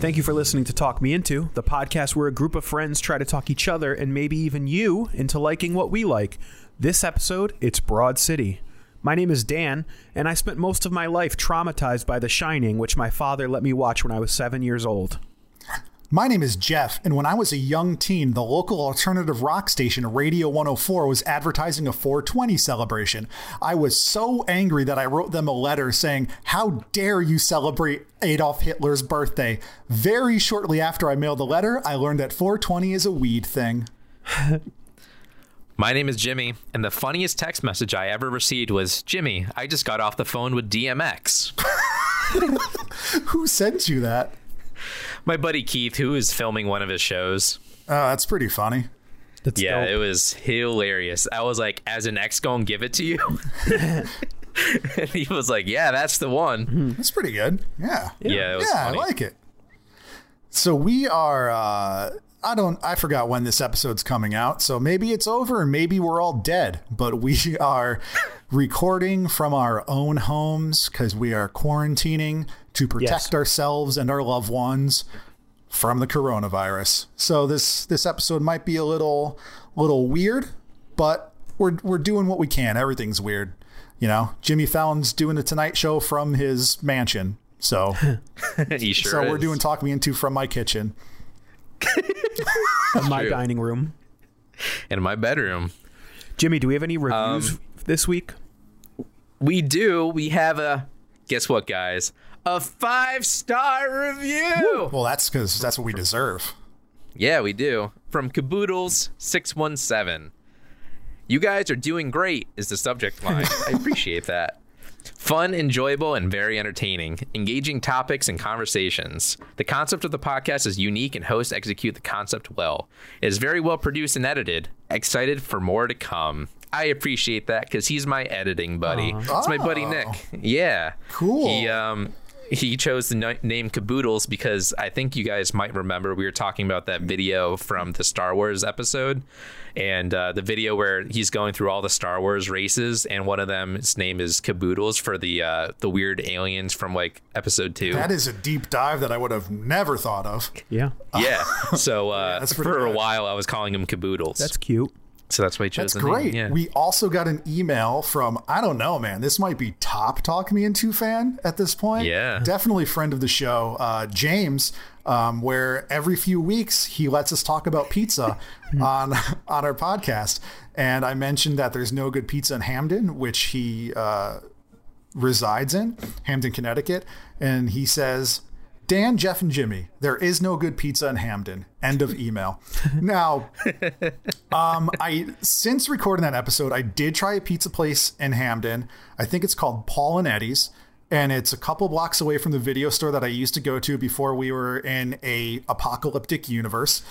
Thank you for listening to Talk Me Into, the podcast where a group of friends try to talk each other and maybe even you into liking what we like. This episode, it's Broad City. My name is Dan, and I spent most of my life traumatized by The Shining, which my father let me watch when I was seven years old. My name is Jeff, and when I was a young teen, the local alternative rock station Radio 104 was advertising a 420 celebration. I was so angry that I wrote them a letter saying, How dare you celebrate Adolf Hitler's birthday? Very shortly after I mailed the letter, I learned that 420 is a weed thing. My name is Jimmy, and the funniest text message I ever received was Jimmy, I just got off the phone with DMX. Who sent you that? My buddy Keith, who is filming one of his shows. Oh, that's pretty funny. That's yeah, dope. it was hilarious. I was like, as an ex, gonna give it to you. and he was like, yeah, that's the one. That's pretty good. Yeah. Yeah, it was yeah. I like it. So we are uh I don't I forgot when this episode's coming out, so maybe it's over and maybe we're all dead, but we are recording from our own homes cuz we are quarantining to protect Yes. ourselves and our loved ones from the coronavirus. So this this episode might be a little little weird, but we're we're doing what we can. Everything's weird. You know, Jimmy Fallon's doing the Tonight Show from his mansion. So he sure so we're doing Talk Me Into from my kitchen. in my true. dining room. in my bedroom. Jimmy, do we have any um, reviews this week? We do. We have a guess what, guys? A five star review. Well, that's because that's what we deserve. Yeah, we do. From Caboodles617. You guys are doing great, is the subject line. I appreciate that. Fun, enjoyable, and very entertaining. Engaging topics and conversations. The concept of the podcast is unique, and hosts execute the concept well. It is very well produced and edited. Excited for more to come. I appreciate that because he's my editing buddy. It's my buddy Nick. Yeah. Cool. He um he chose the ni- name Caboodles because I think you guys might remember we were talking about that video from the Star Wars episode, and uh, the video where he's going through all the Star Wars races, and one of them, his name is Caboodles for the uh, the weird aliens from like Episode Two. That is a deep dive that I would have never thought of. Yeah. yeah. So uh, that's pretty for a while, I was calling him Caboodles. That's cute. So that's why he chose That's the name, great. Yeah. We also got an email from I don't know, man. This might be top Talk Me Into fan at this point. Yeah. definitely friend of the show, uh, James. Um, where every few weeks he lets us talk about pizza on on our podcast, and I mentioned that there's no good pizza in Hamden, which he uh, resides in, Hamden, Connecticut, and he says. Dan, Jeff, and Jimmy, there is no good pizza in Hamden. End of email. Now, um, I since recording that episode, I did try a pizza place in Hamden. I think it's called Paul and Eddie's, and it's a couple blocks away from the video store that I used to go to before we were in a apocalyptic universe.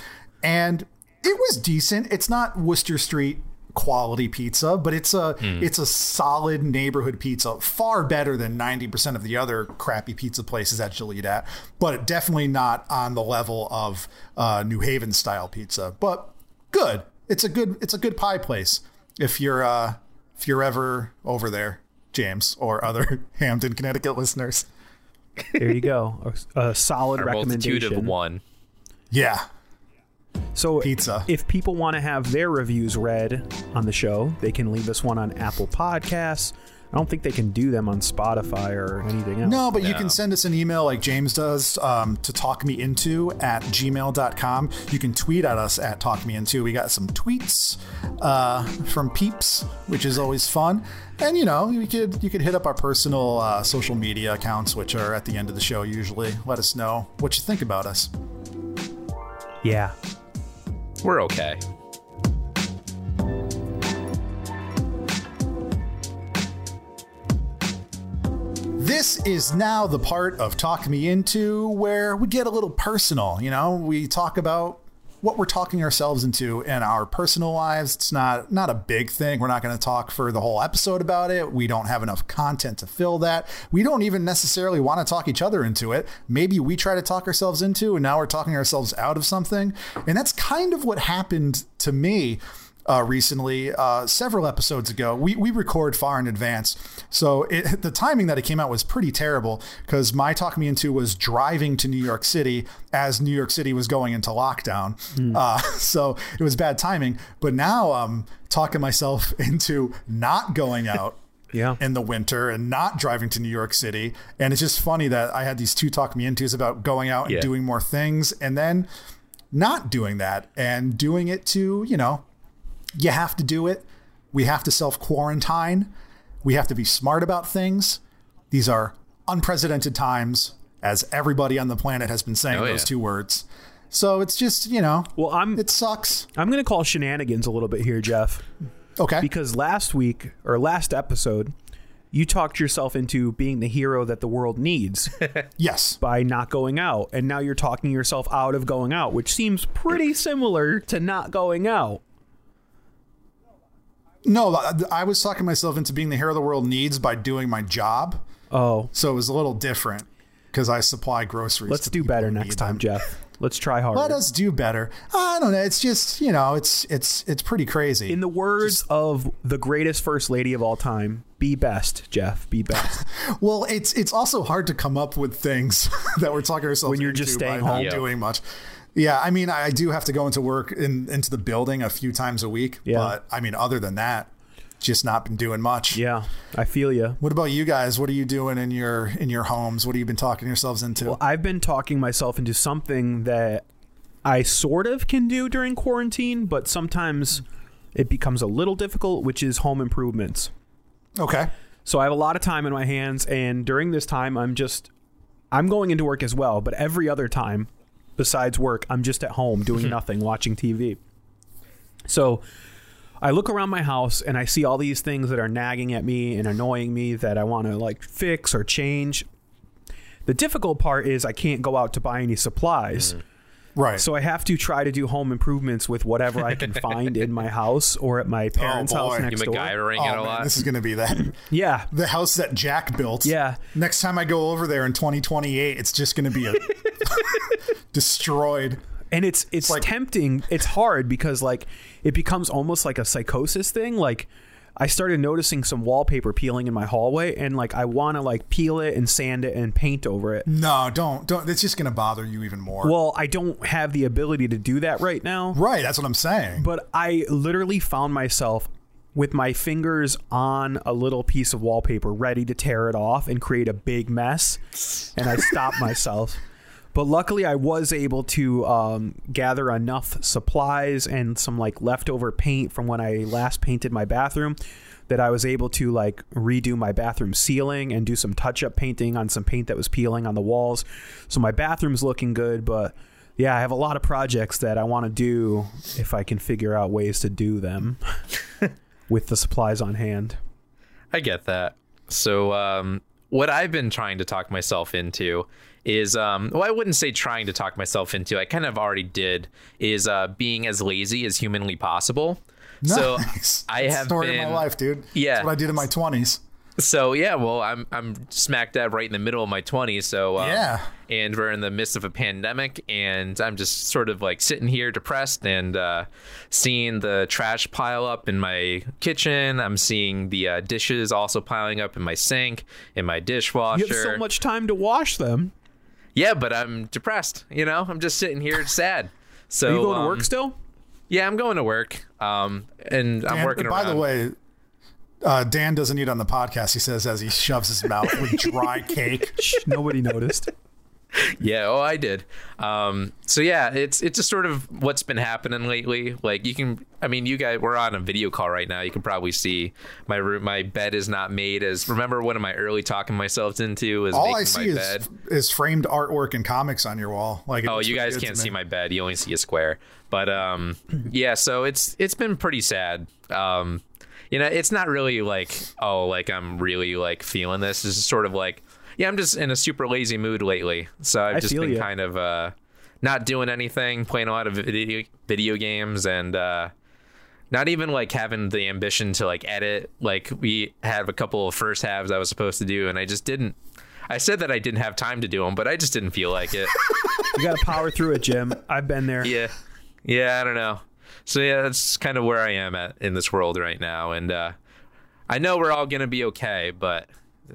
And it was decent. It's not Wooster Street quality pizza, but it's a it's a solid neighborhood pizza, far better than 90% of the other crappy pizza places that you'll eat at, but definitely not on the level of uh, New Haven style pizza. But good. It's a good it's a good pie place if you're uh if you're ever over there, James, or other Hamden, Connecticut listeners. There you go. A, a solid a multitude recommendation. of one. Yeah. So Pizza. If people want to have their reviews read on the show, they can leave us one on Apple Podcasts. I don't think they can do them on Spotify or anything else. No, but you can send us an email like James does um, to talkmeinto at gmail.com. You can tweet at us at talkmeinto. We got some tweets uh, from peeps, which is always fun. And you know, you could you could hit up our personal uh, social media accounts, which are at the end of the show usually. Let us know what you think about us. Yeah we're okay. This is now the part of Talk Me Into where we get a little personal. You know, we talk about what we're talking ourselves into in our personal lives. It's not not a big thing. We're not going to talk for the whole episode about it. We don't have enough content to fill that. We don't even necessarily want to talk each other into it. Maybe we try to talk ourselves into and now we're talking ourselves out of something. And that's kind of what happened to me uh, recently, uh, several episodes ago. We, we record far in advance. So it, the timing that it came out was pretty terrible because my Talk Me Into was driving to New York City as New York City was going into lockdown. Uh, so it was bad timing. But now I'm talking myself into not going out. Yeah. In the winter and not driving to New York City. And it's just funny that I had these two talk me intos about going out and Yeah. doing more things and then not doing that and doing it to, you know, you have to do it. We have to self quarantine. We have to be smart about things. These are unprecedented times, as everybody on the planet has been saying Oh, those yeah. two words. So it's just, you know, Well, I'm it sucks. I'm going to call shenanigans a little bit here, Jeff, Okay. because last week or last episode, you talked yourself into being the hero that the world needs yes. by not going out, and now you're talking yourself out of going out, which seems pretty similar to not going out. No, I- was talking myself into being the hero the world needs by doing my job. Oh, So it was a little different because I supply groceries. let's do better next time, them. Jeff. Let's try harder. Let us do better. I don't know. It's just, you know, it's it's it's pretty crazy. In the words of the greatest first lady of all time, be best, Jeff. Be best. Well, it's it's also hard to come up with things that we're talking ourselves When you're just staying home. Doing much. Yeah, I mean, I do have to go into work in into the building a few times a week, Yeah. but I mean, other than that, just not been doing much. yeah, I feel you. What about you guys? What are you doing in your in your homes? What have you been talking yourselves into? Well, I've been talking myself into something that I sort of can do during quarantine, but sometimes it becomes a little difficult, which is home improvements. okay. So I have a lot of time in my hands, and during this time, I'm just I'm going into work as well. But every other time, besides work, I'm just at home doing mm-hmm. nothing, watching TV. So I look around my house and I see all these things that are nagging at me and annoying me that I want to like fix or change. The difficult part is I can't go out to buy any supplies. Mm-hmm. Right. So I have to try to do home improvements with whatever I can find in my house or at my oh, parents' house boy. You next door. MacGyvering oh, it a oh, man, lot. this is going to be that. Yeah. the house that Jack built. Yeah. Next time I go over there in 2028, it's just going to be a destroyed. and it's it's like- tempting it's hard because like it becomes almost like a psychosis thing like i started noticing some wallpaper peeling in my hallway and like i want to like peel it and sand it and paint over it No, don't don't. It's just going to bother you even more. well i don't have the ability to do that right now right. That's what I'm saying. but i literally found myself with my fingers on a little piece of wallpaper ready to tear it off and create a big mess and i stopped myself but luckily i was able to um, gather enough supplies and some like leftover paint from when i last painted my bathroom that i was able to like redo my bathroom ceiling and do some touch-up painting on some paint that was peeling on the walls so my bathroom's looking good but yeah i have a lot of projects that i want to do if i can figure out ways to do them with the supplies on hand I get that. So, um, what I've been trying to talk myself into is, um, well, I wouldn't say trying to talk myself into. I kind of already did. Is uh, being as lazy as humanly possible. So Nice. I That's the have story been. of my life, dude. Yeah. That's what I did in my 20s. So yeah, well, I'm I'm smack dab right in the middle of my 20s. So um, Yeah. and we're in the midst of a pandemic, and I'm just sort of like sitting here depressed and uh, seeing the trash pile up in my kitchen. I'm seeing the uh, dishes also piling up in my sink, in my dishwasher. you have so much time to wash them Yeah, but I'm depressed. You know, I'm just sitting here sad. So are you going to work um, still Yeah, I'm going to work. Um, and I'm working. by the way, uh, Dan doesn't eat on the podcast. He says as he shoves his mouth with dry cake. Shh, nobody noticed Yeah, oh, I did. Um, so yeah, it's it's just sort of what's been happening lately. Like you can, I mean, you guys, we're on a video call right now. You can probably see my room. My bed is not made as. Remember one of my early talking myself into is All making I my see bed. is, is framed artwork and comics on your wall. Like, Oh, you guys can't see my bed. You only see a square. But um, yeah. So it's it's been pretty sad. Um, you know, it's not really like oh, like I'm really like feeling this. It's just sort of like yeah, I'm just in a super lazy mood lately. So I've I just been ya. kind of uh, not doing anything, playing a lot of video video games, and uh, not even like having the ambition to like edit. Like we have a couple of first halves I was supposed to do, and I just didn't. I said that I didn't have time to do them, but I just didn't feel like it. You got to power through it, Jim. I've been there. yeah, yeah, I don't know. So yeah, that's kind of where I am at in this world right now, and uh, I know we're all gonna be okay, but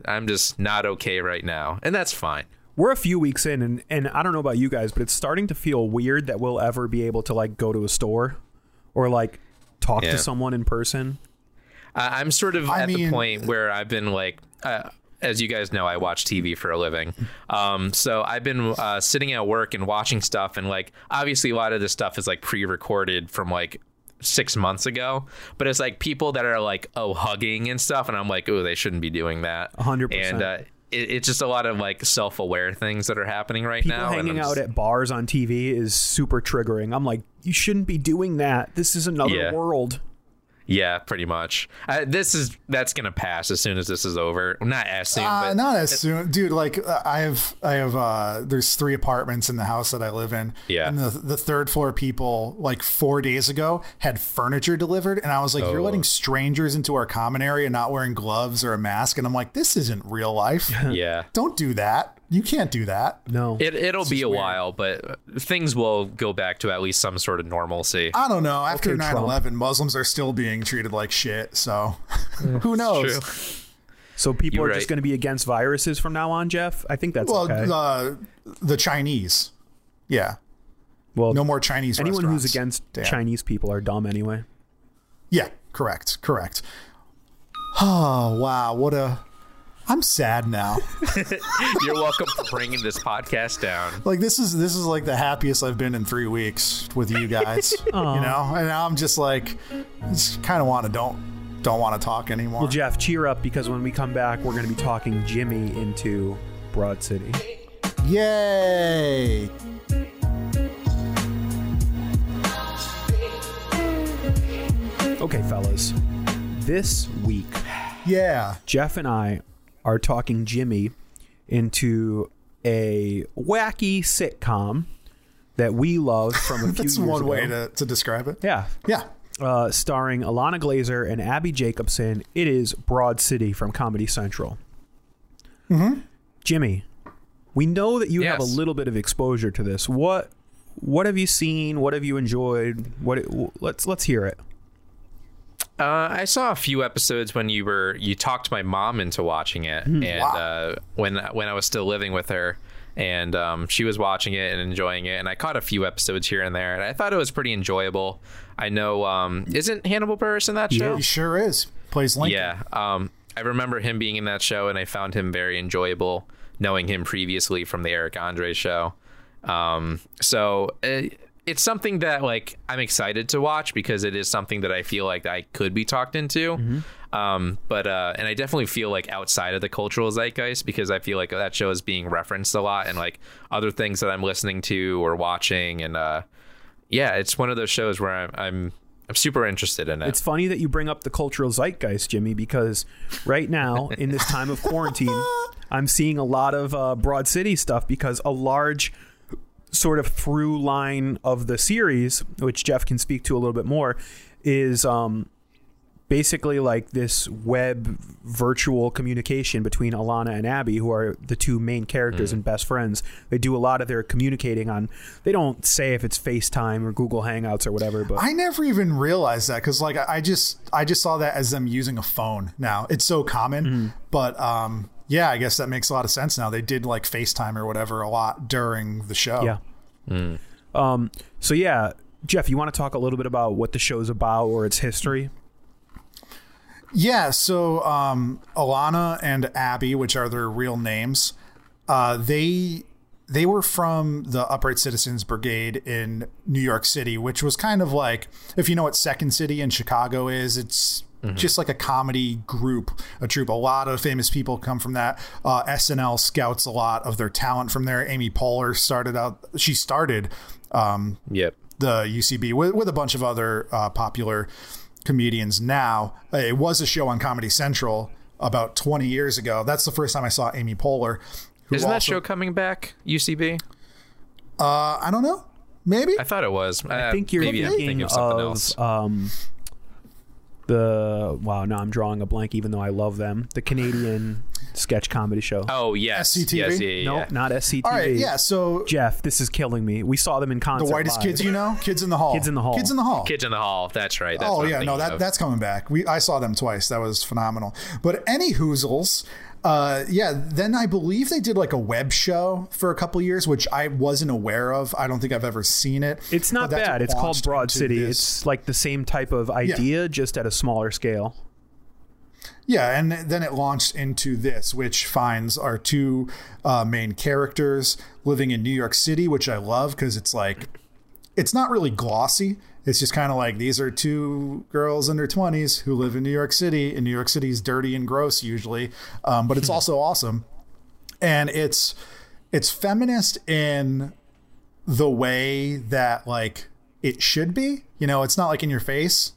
I'm just not okay right now, and that's fine. We're a few weeks in, and, and I don't know about you guys, but it's starting to feel weird that we'll ever be able to like go to a store or like talk Yeah. to someone in person. I- I'm sort of I at the point where I've been like, uh, as you guys know, I watch TV for a living. Um, so I've been uh, sitting at work and watching stuff, and like, obviously, a lot of this stuff is like pre-recorded from like six months ago. But it's like people that are like, oh, hugging and stuff, and I'm like, oh, they shouldn't be doing that. Hundred percent. And uh, it, it's just a lot of like self-aware things that are happening right People now. hanging out just- at bars on TV is super triggering. I'm like, you shouldn't be doing that. This is another Yeah. world. Yeah, pretty much. Uh, this is that's gonna pass as soon as this is over. Not as soon, Uh, but not as soon, dude. Like uh, I have, I have. uh There's three apartments in the house that I live in. Yeah. And the the third floor people, like four days ago, had furniture delivered, and I was like, "You're Oh. letting strangers into our common area, not wearing gloves or a mask," and I'm like, "This isn't real life. yeah. Don't do that. You can't do that." No. It, it'll be a weird. while, but things will go back to at least some sort of normalcy. I don't know. After Okay, 9 Trump. 11, Muslims are still being treated like shit. So who knows? True. so people You're are just right. going to be against viruses from now on, Jeff? I think that's Well, okay. uh, the Chinese. Yeah. well, No more Chinese anyone who's against Damn. Chinese people are dumb anyway. Yeah, correct. Correct. Oh, wow. What a. I'm sad now. You're welcome for bringing this podcast down. like this is this is like the happiest I've been in 3 weeks with you guys, you know? And now I'm just like just kind of want to don't don't want to talk anymore. Well, Jeff, cheer up because when we come back, we're going to be talking Jimmy into Broad City. Yay! Okay, fellas. This week, Yeah. Jeff and I are talking Jimmy into a wacky sitcom that we love from a few That's years one ago. way to, to describe it. Yeah. Yeah. Uh, starring Ilana Glazer and Abbi Jacobson. It is Broad City from Comedy Central. Mm-hmm. Jimmy, we know that you have a little bit of exposure to this. What what have you seen? What have you enjoyed? What let's let's hear it. Uh, I saw a few episodes when you were you talked my mom into watching it, and Wow. uh, when when I was still living with her, and um, she was watching it and enjoying it, and I caught a few episodes here and there, and I thought it was pretty enjoyable. I know, um, isn't Hannibal Buress in that show? He sure is. Plays Lincoln. Yeah. Um, I remember him being in that show, and I found him very enjoyable, knowing him previously from the Eric Andre show. Um, so uh, it's something that like I'm excited to watch because it is something that I feel like I could be talked into. Um, but uh, and I definitely feel like outside of the cultural zeitgeist because I feel like that show is being referenced a lot and like other things that I'm listening to or watching, and uh, yeah, it's one of those shows where I'm I'm, I'm super interested in it. It's funny that you bring up the cultural zeitgeist, Jimmy, because right now in this time of quarantine, I'm seeing a lot of uh, Broad City stuff because a large sort of through line of the series, which Jeff can speak to a little bit more, is um, basically like this web virtual communication between Ilana and Abbi, who are the two main characters and best friends. They do a lot of their communicating on. They don't say if it's FaceTime or Google Hangouts or whatever, but I never even realized that because like I I just I just saw that as them using a phone now. It's so common, Mm-hmm. but um yeah, I guess that makes a lot of sense now. They did like FaceTime or whatever a lot during the show. Yeah. Um. So yeah, Jeff, you want to talk a little bit about what the show's about or its history? Yeah, so um, Ilana and Abbi, which are their real names, uh, they they were from the Upright Citizens Brigade in New York City, which was kind of like if you know what Second City in Chicago is, it's just like a comedy group, a troupe. A lot of famous people come from that. Uh, SNL scouts a lot of their talent from there. Amy Poehler started out; she started um, yep. the UCB with, with a bunch of other uh, popular comedians now. Uh, It was a show on Comedy Central about 20 years ago. That's the first time I saw Amy Poehler. who Isn't that show coming back? UCB? Uh, I don't know. Maybe. I thought it was. I think you're maybe I'm thinking thinking of something else. um, the wow. Now I'm drawing a blank, even though I love them. The Canadian sketch comedy show. Oh yes, SCTV? yes, yeah, yeah, no, yeah. not SCTV. All right. Yeah. So Jeff, this is killing me. We saw them in concert. the whitest live. kids you know, kids in the hall. Kids in the Hall. Kids in the hall. Kids in the Hall. That's right. That's oh yeah, no, thinking that of. that's coming back. We I saw them twice. That was phenomenal. But any Hoozles, uh, yeah. Then I believe they did like a web show for a couple years, which I wasn't aware of. I don't think I've ever seen it. It's not bad. It's called Broad City. this- It's like the same type of idea, just at a smaller scale. Yeah, and then it launched into this, which finds our two uh, main characters living in New York City, which I love because it's like, it's not really glossy. It's just kind of like these are two girls in their 20s who live in New York City, and New York City is dirty and gross usually, um, but it's also awesome. And it's it's feminist in the way that like it should be. You know, it's not like in your face.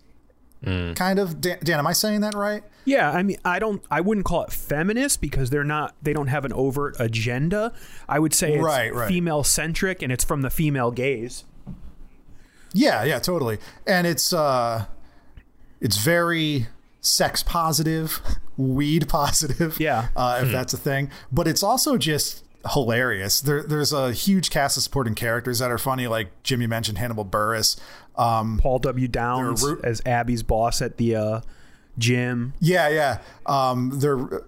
Kind of, Dan, Dan. Am I saying that right? Yeah, I mean, I don't, I wouldn't call it feminist because they're not, they don't have an overt agenda. I would say it's Right, right. female centric and it's from the female gaze. Yeah, yeah, totally. And it's uh it's very sex positive, weed positive. Yeah. Uh, if that's a thing. But it's also just hilarious. There there's a huge cast of supporting characters that are funny, like Jimmy mentioned Hannibal Buress. Um Paul W. Downs root- as Abbi's boss at the uh, gym. yeah, yeah. Um they're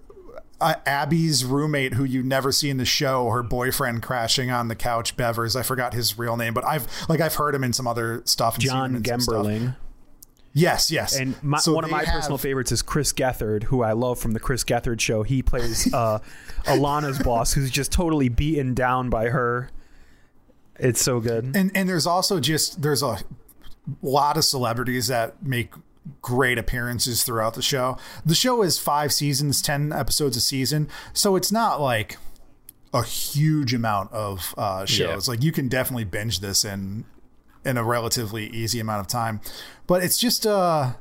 uh, Abbi's roommate, who you never see in the show, her boyfriend crashing on the couch, Bevers. I forgot his real name, but I've like I've heard him in some other stuff. and seen him John stuff. Gemberling. Yes, yes. And my, So one of my personal favorites is Chris Gethard, who I love from the Chris Gethard show. He plays uh, Ilana's boss, who's just totally beaten down by her. It's so good. and and there's also just there's a lot of celebrities that make great appearances throughout the show. The show is five seasons, ten episodes a season, so it's not like a huge amount of uh, shows. Like you can definitely binge this in in a relatively easy amount of time, but it's just uh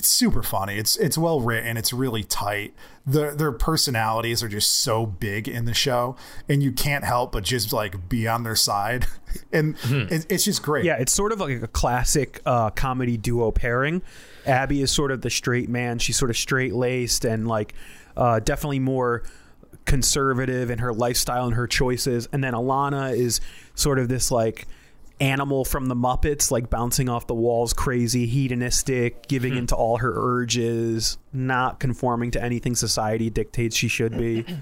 it's super funny. It's it's well written. It's really tight. Their their personalities are just so big in the show, and you can't help but just like be on their side, and it, it's just great. Yeah, it's sort of like a classic uh, comedy duo pairing. Abbi is sort of the straight man. She's sort of straight laced and like uh, definitely more conservative in her lifestyle and her choices. And then Ilana is sort of this like animal from the Muppets, like bouncing off the walls, crazy, hedonistic, giving hmm. into all her urges, not conforming to anything society dictates she should be.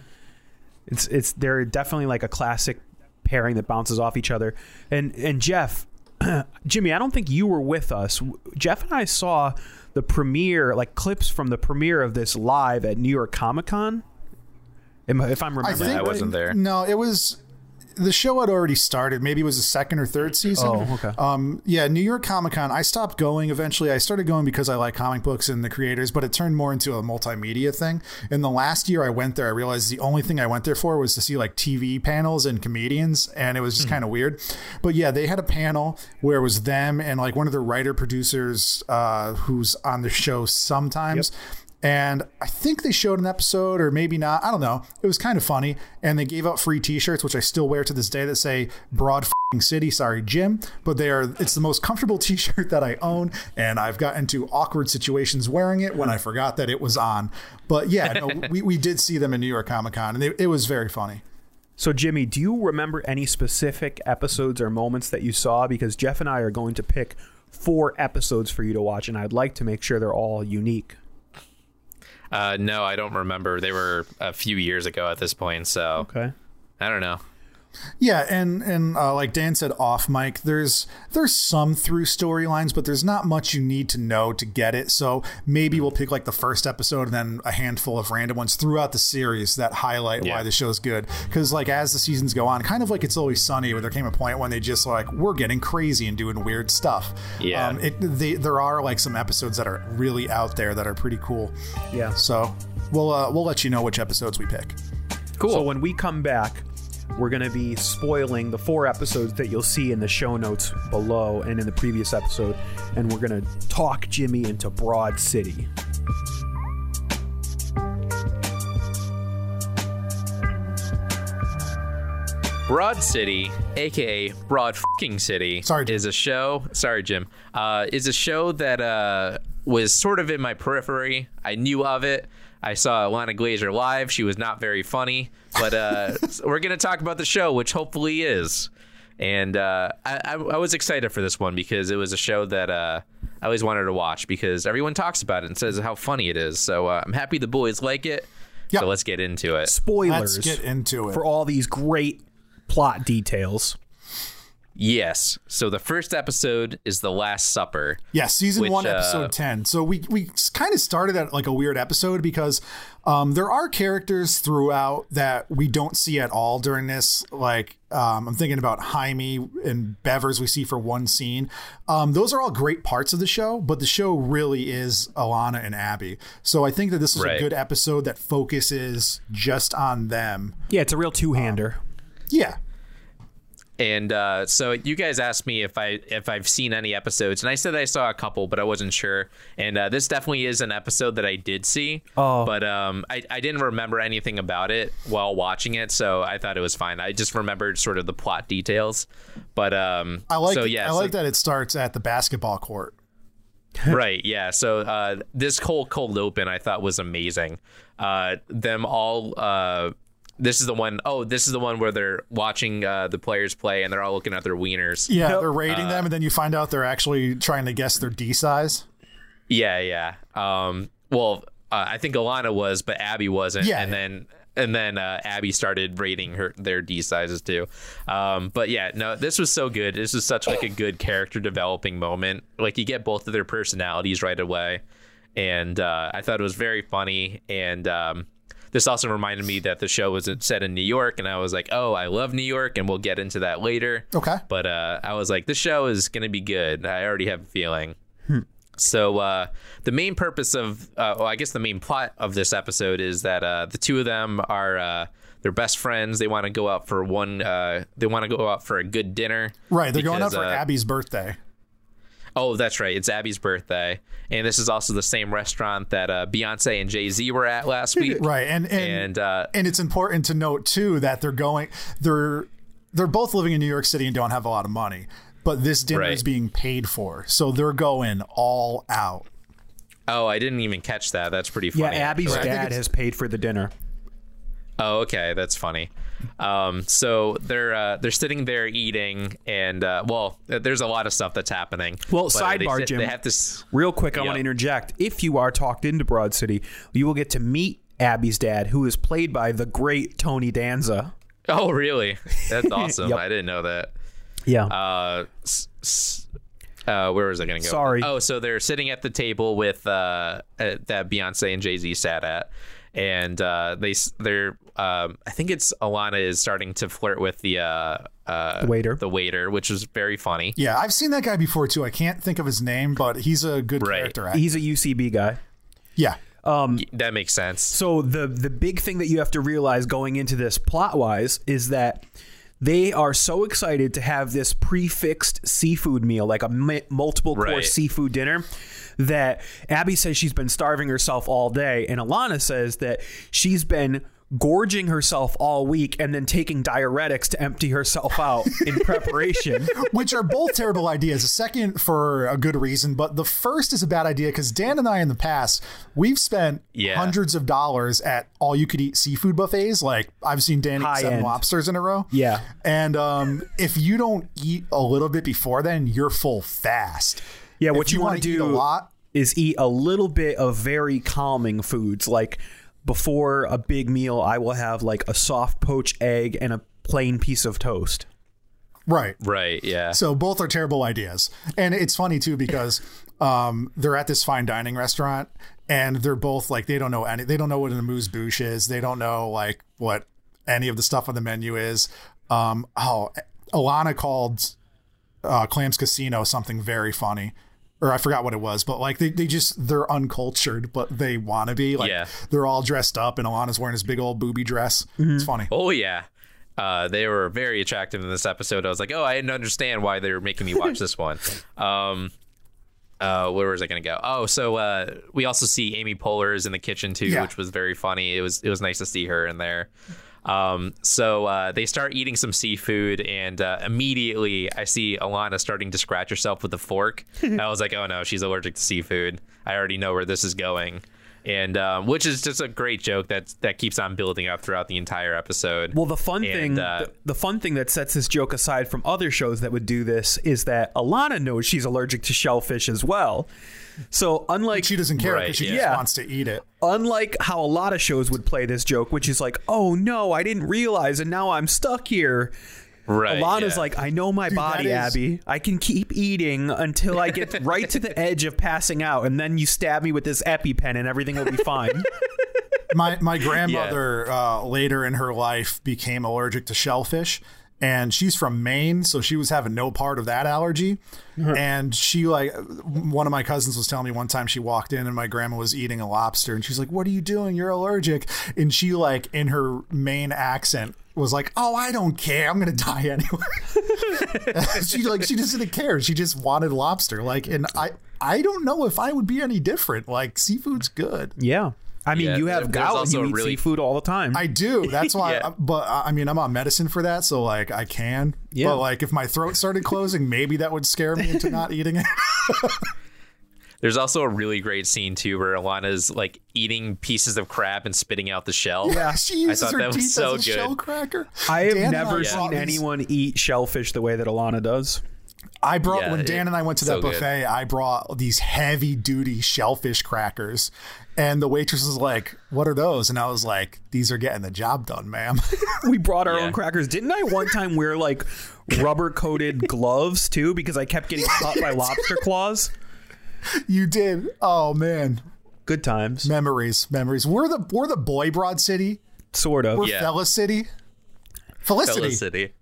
It's it's they're definitely like a classic pairing that bounces off each other. And and Jeff, Jimmy, I don't think you were with us. Jeff and I saw the premiere, like clips from the premiere of this live at New York Comic Con. If I'm I remembering, think I wasn't there. No, it was the show had already started. Maybe it was the second or third season. Oh, okay. Um, yeah, New York Comic Con. I stopped going eventually. I started going because I like comic books and the creators, but it turned more into a multimedia thing. In the last year I went there, I realized the only thing I went there for was to see like TV panels and comedians, and it was just kind of weird. But yeah, they had a panel where it was them and like one of the writer producers uh, who's on the show sometimes. And I think they showed an episode or maybe not. I don't know. It was kind of funny. And they gave out free t-shirts, which I still wear to this day that say broad fing city. Sorry, Jim. But they are, it's the most comfortable t-shirt that I own. And I've got into awkward situations wearing it when I forgot that it was on. But yeah, no, we, we did see them in New York Comic Con and it, it was very funny. So, Jimmy, do you remember any specific episodes or moments that you saw? Because Jeff and I are going to pick four episodes for you to watch, and I'd like to make sure they're all unique. Uh, no, I don't remember. They were a few years ago at this point, so Okay. I don't know. Yeah, and and uh, like Dan said off mic, there's there's some through storylines, but there's not much you need to know to get it. So maybe we'll pick like the first episode and then a handful of random ones throughout the series that highlight why Yeah. the show's good. Because like as the seasons go on, kind of like it's always sunny, where there came a point when they just like we're getting crazy and doing weird stuff. Yeah. um, it they, there are like some episodes that are really out there that are pretty cool. Yeah. So we'll uh, we'll let you know which episodes we pick. Cool. So when we come back, we're going to be spoiling the four episodes that you'll see in the show notes below and in the previous episode, and we're going to talk Jimmy into Broad City. Broad City, aka Broad Fucking City, sorry, Jim. is a show. Sorry, Jim. Uh, is a show that uh, was sort of in my periphery. I knew of it. I saw Lana Glazer live. She was not very funny, but uh, we're gonna talk about the show, which hopefully is. And uh, I, I, I was excited for this one because it was a show that uh, I always wanted to watch because everyone talks about it and says how funny it is. So uh, I'm happy the boys like it. Yep. So let's get into it. Spoilers Let's get into it. for all these great plot details. Yes. So the first episode is The Last Supper. Yeah, season Which, one, uh, episode ten. So we we kind of started at like a weird episode because um, there are characters throughout that we don't see at all during this. Like um, I'm thinking about Jaime and Bevers we see for one scene. Um, those are all great parts of the show, but the show really is Ilana and Abbi. So I think that this is Right. a good episode that focuses just on them. Yeah, it's a real two-hander. Yeah, And uh, so you guys asked me if I if I've seen any episodes, and I said I saw a couple, but I wasn't sure. And uh, this definitely is an episode that I did see, Oh. but um, I, I didn't remember anything about it while watching it, so I thought it was fine. I just remembered sort of the plot details. But um, I like so yeah, I so- like that it starts at the basketball court. right yeah so uh this whole cold open i thought was amazing uh them all uh this is the one oh this is the one where they're watching uh the players play and they're all looking at their wieners Yeah, Yep. they're rating Uh, them, and then you find out they're actually trying to guess their D size. yeah yeah um well uh, i think ilana was but abbi wasn't Yeah. and then and then uh, Abbi started rating her their D sizes too, um, but yeah, no, this was so good. This was such like a good character developing moment. Like you get both of their personalities right away, and uh, I thought it was very funny. And um, this also reminded me that the show was set in New York, and I was like, oh, I love New York, and we'll get into that later. Okay. But uh, I was like, this show is gonna be good. I already have a feeling. So uh, the main purpose of, uh, well, I guess the main plot of this episode is that uh, the two of them are uh, they're best friends. They want to go out for one. Uh, they want to go out for a good dinner. Right, they're going out for uh, Abbi's birthday. Oh, that's right. It's Abbi's birthday, and this is also the same restaurant that uh, Beyonce and Jay Z were at last week. Right, and and And uh, and it's important to note too that they're going they're they're both living in New York City and don't have a lot of money, but this dinner Right. is being paid for, so they're going all out. oh, I didn't even catch that. That's pretty funny. Yeah. Abbi's actually. dad has paid for the dinner. Oh, okay, that's funny. Um, so they're uh, they're sitting there eating, and uh, well, there's a lot of stuff that's happening. Well, But, sidebar, they, Jim. They have this. Real quick, I want to interject. If you are talked into Broad City, you will get to meet Abbi's dad, who is played by the great Tony Danza. Oh, really? That's awesome. Yep. I didn't know that. Yeah. Uh, s- s- uh, where was I going to go? Sorry. Oh, so they're sitting at the table with uh, uh, that Beyonce and Jay Z sat at, and uh, they they're um, I think it's Ilana is starting to flirt with the uh, uh, The waiter. the waiter, which was very funny. Yeah, I've seen that guy before too. I can't think of his name, but he's a good Right. character. actor. He's a UCB guy. Yeah, That makes sense. So the the big thing that you have to realize going into this plot wise is that they are so excited to have this prix fixe seafood meal, like a mi- multiple course Right. seafood dinner. That Abbi says she's been starving herself all day, and Ilana says that she's been gorging herself all week and then taking diuretics to empty herself out in preparation. which are both terrible ideas. The second for a good reason, but the first is a bad idea because Dan and I in the past we've spent Yeah. hundreds of dollars at all you could eat seafood buffets. Like I've seen Dan eat seven end. lobsters in a row. Yeah. and um, if you don't eat a little bit before then, you're full fast. Yeah, what If you, you want wanna do a lot- is eat a little bit of very calming foods. Like before a big meal, I will have like a soft poached egg and a plain piece of toast. Right. Right. Yeah. So both are terrible ideas. And it's funny too because um, they're at this fine dining restaurant and they're both like they don't know any they don't know what an amuse bouche is. They don't know like what any of the stuff on the menu is. Um, oh, Ilana called uh, Clams Casino something very funny. Or I forgot what it was, but like they, they just they're uncultured, but they want to be. Like Yeah. they're all dressed up, and Ilana's wearing this big old booby dress. It's funny. Oh yeah. Uh, they were very attractive in this episode. I was like, oh, I didn't understand why they were making me watch this one. Um, uh, where was I going to go? Oh, so uh, we also see Amy Poehler is in the kitchen too, Yeah. which was very funny. It was it was nice to see her in there. Um, so uh, they start eating some seafood, and uh, immediately I see Ilana starting to scratch herself with a fork. I was like, oh no, she's allergic to seafood. I already know where this is going. And um, which is just a great joke that that keeps on building up throughout the entire episode. Well, the fun And, thing, uh, the, the fun thing that sets this joke aside from other shows that would do this is that Ilana knows she's allergic to shellfish as well. So unlike She doesn't care Right, because she yeah. just wants to eat it. unlike how a lot of shows would play this joke, which is like, oh no, I didn't realize, and now I'm stuck here. right? Ilana's yeah. like, I know my body, that is- Abbi. I can keep eating until I get right to the edge of passing out, and then you stab me with this EpiPen, and everything will be fine. my my grandmother uh, later in her life became allergic to shellfish and she's from Maine so she was having no part of that allergy. Uh-huh. And she like one of my cousins was telling me one time she walked in and my grandma was eating a lobster and she's like what are you doing? You're allergic. And she like in her Maine accent was like oh I don't care. I'm gonna die anyway. She like she just didn't care. She just wanted lobster. Like and I I don't know if I would be any different. Like seafood's good. Yeah. I mean, Yeah, you have there's gout also you eat really- seafood all the time. I do. That's why. Yeah. But uh, I mean, I'm on medicine for that, so like I can. Yeah. But like, if my throat started closing, maybe that would scare me into not eating it. There's also a really great scene too where Ilana's like eating pieces of crab and spitting out the shell. Yeah. she uses thought her that was teeth so as a good. shell cracker. I have Dan never I seen these- anyone eat shellfish the way that Ilana does. I brought Yeah, when it- Dan and I went to so that good. buffet. I brought these heavy duty shellfish crackers, and the waitress was like, "What are those?" And I was like, "These are getting the job done, ma'am." We brought our Yeah. own crackers. Didn't I one time wear like rubber coated gloves too because I kept getting caught by lobster claws? you did. Oh man, Good times. memories, memories. We're the we're the boy Broad City. Sort of. We're Yeah. Fella City. Felicity. Felicity.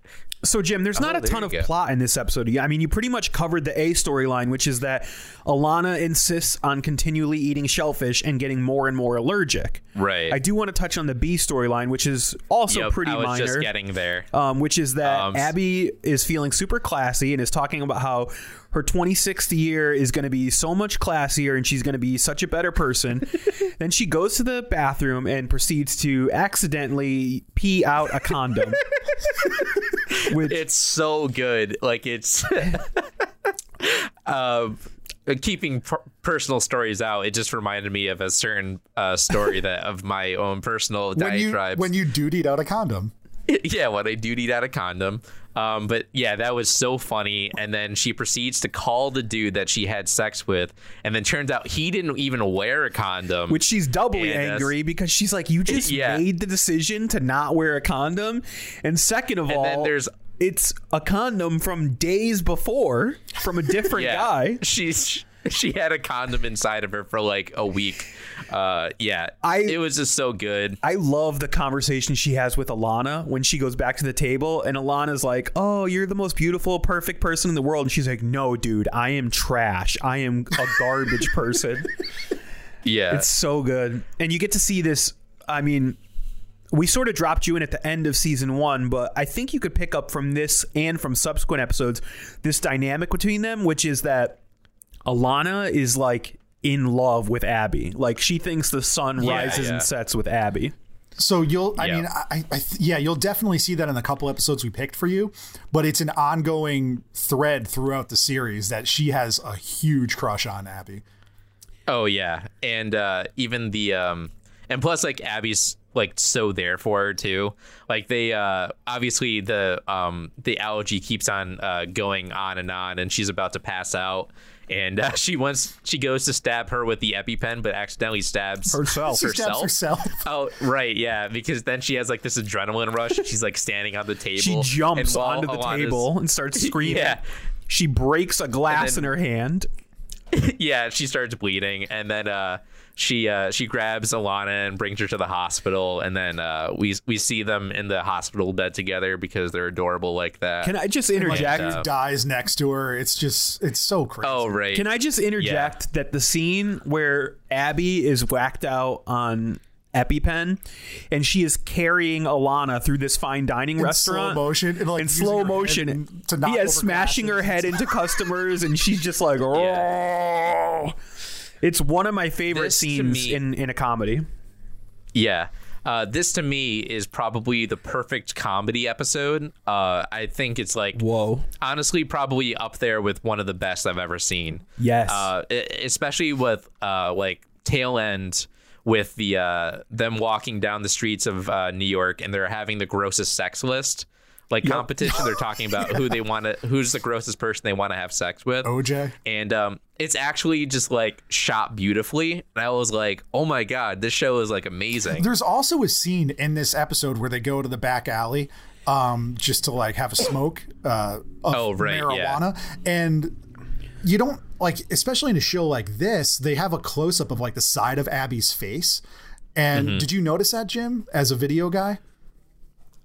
So, Jim, there's not Oh, a there ton of go. plot in this episode. I mean, you pretty much covered the A storyline, which is that Ilana insists on continually eating shellfish and getting more and more allergic. Right. I do want to touch on the B storyline, which is also Yep, pretty I was minor. just getting there. um, which is that Um, Abbi is feeling super classy and is talking about how her 26th year is going to be so much classier and she's going to be such a better person. then she goes to the bathroom and proceeds to accidentally pee out a condom. which It's so good. Like it's um keeping per- personal stories out. It just reminded me of a certain uh, story that of my own personal when you when you dutied out a condom. yeah, when I dutied out a condom. Um, but yeah, that was so funny. And then she proceeds to call the dude that she had sex with, and then turns out he didn't even wear a condom. which she's doubly And, uh, angry because she's like, you just Yeah. made the decision to not wear a condom, and second of And all, then there's- it's a condom from days before from a different yeah, guy. she's she had a condom inside of her for like a week. Uh, yeah, I- it was just so good. I love the conversation she has with Ilana when she goes back to the table and Ilana's like, "Oh, you're the most beautiful, perfect person in the world." And she's like, "No, dude, I am trash. I am a garbage person." Yeah, It's so good. And you get to see this, I mean, we sort of dropped you in at the end of season 1, but I think you could pick up from this and from subsequent episodes this dynamic between them, which is that Ilana is like in love with Abbi. Like she thinks the sun Yeah, rises yeah. and sets with Abbi. So you'll, I Yeah. mean, I, I th- yeah, you'll definitely see that in the couple episodes we picked for you, but it's an ongoing thread throughout the series that she has a huge crush on Abbi. Oh yeah, and uh, even the um, and plus like Abbi's like so there for her too. Like they uh, obviously the um the allergy keeps on uh, going on and on, and she's about to pass out. And uh, she wants she goes to stab her with the EpiPen, but accidentally stabs Herself. She stabs herself. Oh right, yeah, because then she has like this adrenaline rush. She's like standing on the table. She jumps and onto the Ilana's- table and starts screaming. Yeah. She breaks a glass And in her hand. yeah, she starts bleeding, and then uh, she uh, she grabs Ilana and brings her to the hospital, and then uh, we we see them in the hospital bed together because they're adorable like that. Can I just interject? uh, Dies next to her. It's just, it's so crazy. oh right, Can I just interject that the scene where Abbi is whacked out on EpiPen and she is carrying Ilana through this fine dining restaurant? in restaurant slow motion, and, like, in slow motion, to knock yeah, smashing her head into customers, and she's just like, oh. It's one of my favorite This, scenes me- in in a comedy. Yeah. Uh, this to me is probably the perfect comedy episode. Uh, I think it's like Whoa. honestly probably up there with one of the best I've ever seen. Yes. Uh, especially with uh, like tail end with the uh, them walking down the streets of uh, New York and they're having the grossest sex list. Like competition, they're talking about who they want to, who's the grossest person they want to have sex with. OJ. and um, it's actually just like shot beautifully. And I was like, oh my god, this show is like amazing. There's also a scene in this episode where they go to the back alley um, just to like have a smoke uh, of Oh, right, yeah. marijuana. And you don't like, especially in a show like this, they have a close up of like the side of Abbi's face. And Mm-hmm. did you notice that, Jim, as a video guy?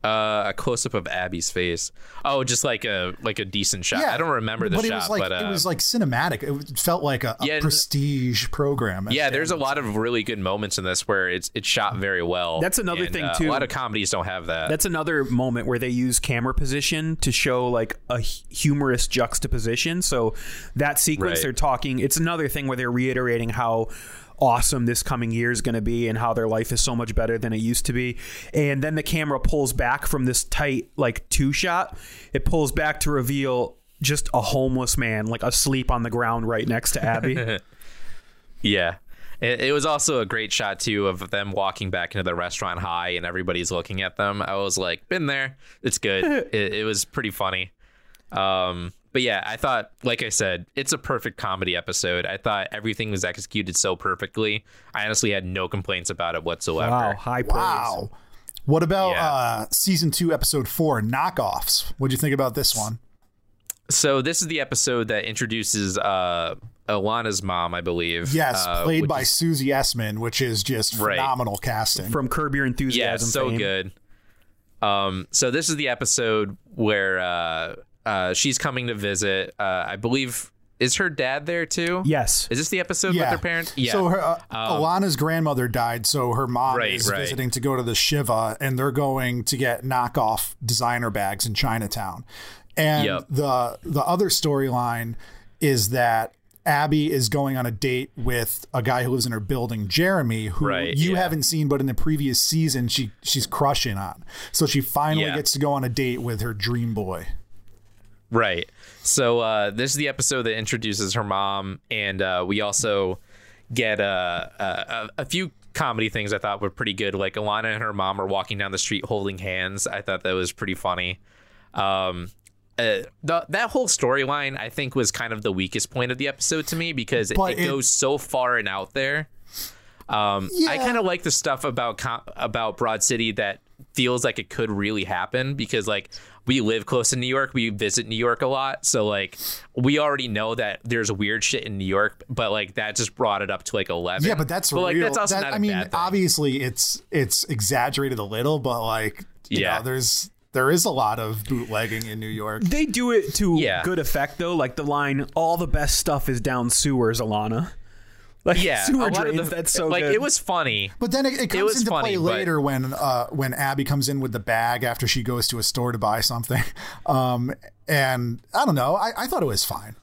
Uh, a close up of Abbi's face. Oh, just like a like a decent shot. Yeah, I don't remember the but shot, it was like but uh, it was like cinematic. It felt like a, a Yeah, prestige program. yeah, Dan there's a lot of really good moments in this where it's it's shot very well. That's another And, thing, uh, too. A lot of comedies don't have that. That's another moment where they use camera position to show like a humorous juxtaposition. So that sequence Right. they're talking, it's another thing where they're reiterating how awesome this coming year is going to be and how their life is so much better than it used to be. And then the camera pulls back from this tight like two shot. It pulls back to reveal just a homeless man like asleep on the ground right next to Abbi. Yeah. It, it was also a great shot too of them walking back into the restaurant high and everybody's looking at them. I was like, been there. It's good. it, it was pretty funny. Um, but yeah, I thought, like I said, it's a perfect comedy episode. I thought everything was executed so perfectly. I honestly had no complaints about it whatsoever. wow, high praise. Wow. What about Yeah. uh, season two, episode four, knockoffs? What'd you think about this one? So this is the episode that introduces uh, Ilana's mom, I believe. Yes, uh, played by is- Susie Essman, which is just Right. phenomenal casting. From Curb Your Enthusiasm. yeah, Enthusiasm. so fame. good. Um, so this is the episode where uh, uh, she's coming to visit. Uh, I believe is her dad there too? Yes. Is this the episode yeah. with her parents? Yeah. So her, uh, Ilana's grandmother died, so her mom Right, is right. visiting to go to the Shiva, and they're going to get knockoff designer bags in Chinatown. And Yep. the the other storyline is that Abbi is going on a date with a guy who lives in her building, Jeremy, who Right, you yeah. haven't seen, but in the previous season she she's crushing on. So she finally Yeah. gets to go on a date with her dream boy. Right. So uh, this is the episode that introduces her mom, and uh, we also get uh, a, a few comedy things I thought were pretty good. Like Ilana and her mom are walking down the street holding hands. I thought that was pretty funny. Um, uh, the, that whole storyline I think was kind of the weakest point of the episode to me because it, it it- goes so far and out there. Um, I kind of like the stuff about about Broad City that feels like it could really happen because like we live close to New York, we visit New York a lot, so like we already know that there's weird shit in New York, but like that just brought it up to like eleven. Yeah, but that's like real. that's also that- not a I mean, bad thing. obviously it's it's exaggerated a little, but like you Yeah. know, there's there is a lot of bootlegging in New York. They do it to Yeah. good effect though, like the line "All the best stuff is down sewers, Ilana." Like yeah, a sewer drains. the- that's so like good. it was funny. But then it, it comes was into funny, play but- later when uh, when Abbi comes in with the bag after she goes to a store to buy something. Um, and I don't know. I, I thought it was fine.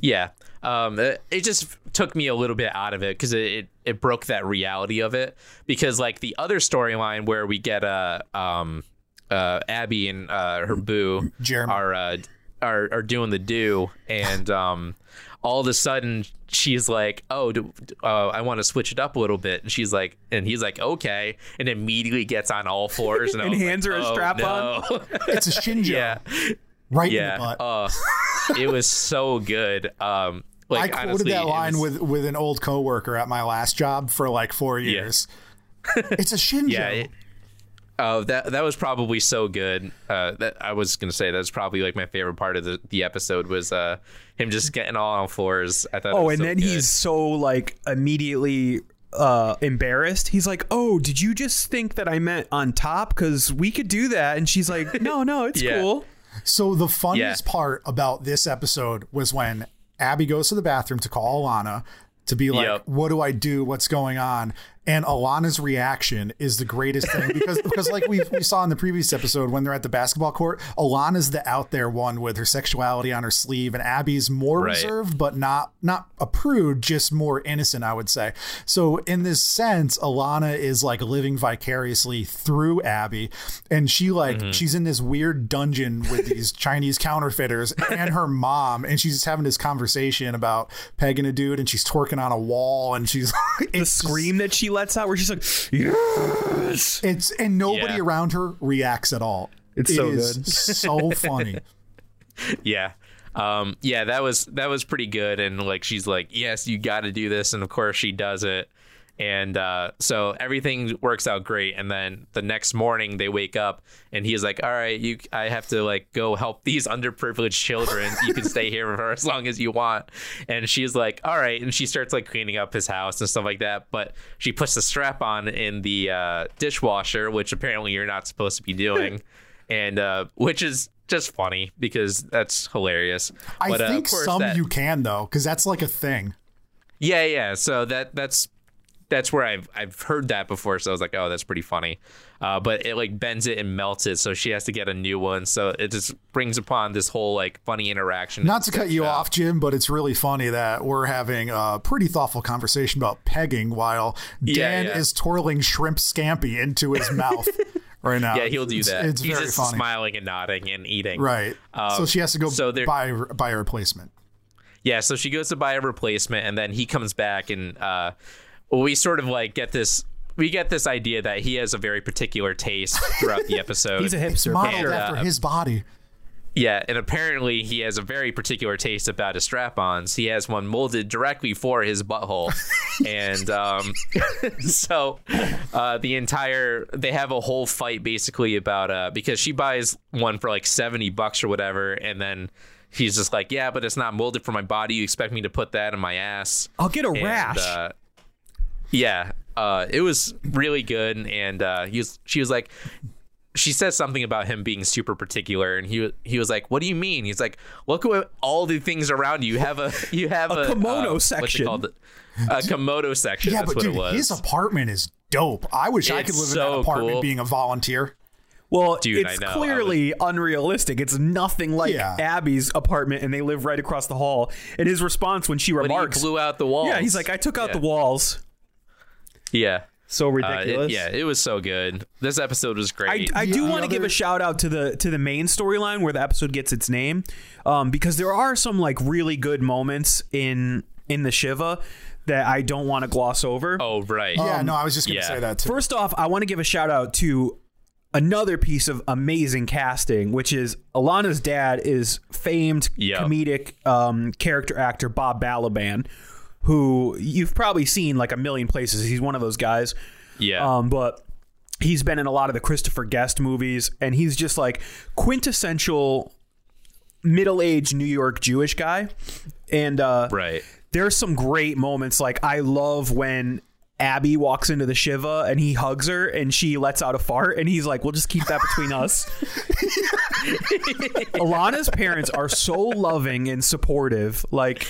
Yeah. Um, it, it just took me a little bit out of it because it, it, it broke that reality of it. Because like the other storyline where we get uh, um, uh, Abbi and uh, her boo Jeremy. are, uh, are are doing the do, and um, all of a sudden she's like, "Oh, do, uh, I want to switch it up a little bit," and she's like, and he's like, "Okay," and immediately gets on all fours and, And hands like, her a "Oh, strap no." It's a Shinjo yeah, right in the butt. Uh, it was so good. Um, I like quoted honestly, that it line was- with with an old coworker at my last job for like four years. it's a Shinjo. Yeah. It, oh, that that was probably so good. Uh, that I was gonna say that's probably like my favorite part of the, the episode was uh him just getting all on floors. I thought. it oh, was and so then good. he's so like immediately uh embarrassed. He's like, "Oh, did you just think that I meant on top? Because we could do that." And she's like, "No, no, it's Yeah. cool." So the funniest Yeah. part about this episode was when Abbi goes to the bathroom to call Ilana to be like, Yep. "What do I do? What's going on?" And Ilana's reaction is the greatest thing because because like we we saw in the previous episode when they're at the basketball court, Ilana's the out there one with her sexuality on her sleeve, and Abbi's more Right. reserved but not not a prude, just more innocent, I would say. So in this sense, Ilana is like living vicariously through Abbi, and she like Mm-hmm. she's in this weird dungeon with these Chinese counterfeiters and her mom, and she's just having this conversation about pegging a dude, and she's twerking on a wall, and she's The scream that she lets out, where she's like, "Yes!" It's and nobody Yeah. around her reacts at all. It's It so is good. so funny. yeah um yeah that was that was pretty good and like she's like yes you got to do this and of course she does it and uh so everything works out great and then the next morning they wake up and he's like all right you i have to like go help these underprivileged children you can stay here for as long as you want and she's like all right and she starts like cleaning up his house and stuff like that but she puts the strap on in the uh dishwasher which apparently you're not supposed to be doing and uh which is just funny because that's hilarious. I But, uh, think some that- you can though, because that's like a thing. yeah, yeah. So that that's that's where I've I've heard that before. So I was like, oh, that's pretty funny. Uh, but it like bends it and melts it, so she has to get a new one. So it just brings upon this whole like funny interaction. Not to cut you off, Jim, but it's really funny that we're having a pretty thoughtful conversation about pegging while Dan yeah. is twirling shrimp scampi into his mouth right now. Yeah, he'll do It's- that. It's, He's very just funny. smiling and nodding and eating. Right. so she has to go Um, so buy buy a replacement. Yeah, so she goes to buy a replacement, and then he comes back, and uh, we sort of like get this. We get this idea that he has a very particular taste throughout the episode. He's a hipster. Modeled And, after uh, his body. Yeah, and apparently he has a very particular taste about his strap-ons. He has one molded directly for his butthole, and um, so uh, the entire they have a whole fight basically about uh, because she buys one for like seventy bucks or whatever, and then he's just like, yeah, but it's not molded for my body. You expect me to put that in my ass? I'll get a And, rash. uh, yeah, uh, it was really good, and uh, he was, she was like, she says something about him being super particular, and he he was like, "What do you mean?" He's like, "Look at all the things around you. You have a you have a, kimono uh, What's section. it called? A komodo section. Yeah, that's but what dude, it was. his apartment is dope. I wish I could live in that apartment cool. being a volunteer. Well, Dude, it's I know. I clearly unrealistic. It's nothing like Yeah. Abbi's apartment, and they live right across the hall. And his response when she but he remarks, blew out the walls. "Yeah, he's like, I took out Yeah. the walls." Yeah. So Uh, it- ridiculous. yeah, it was so good. This episode was great. I do The want to give a shout out to the to the main storyline where the episode gets its name, um, because there are some like really good moments in in the Shiva that I don't want to gloss over. oh right. Yeah, no, I was just gonna yeah. say that too. First off, I want to give a shout out to another piece of amazing casting, which is Ilana's dad is famed Yep. comedic um, character actor Bob Balaban, who you've probably seen like a million places. He's one of those guys. Yeah. Um, but he's been in a lot of the Christopher Guest movies, and he's just like quintessential middle-aged New York Jewish guy. And uh, right. there's some great moments. Like I love when Abbi walks into the Shiva and he hugs her and she lets out a fart and he's like, "We'll just keep that between us." Ilana's parents are so loving and supportive. Like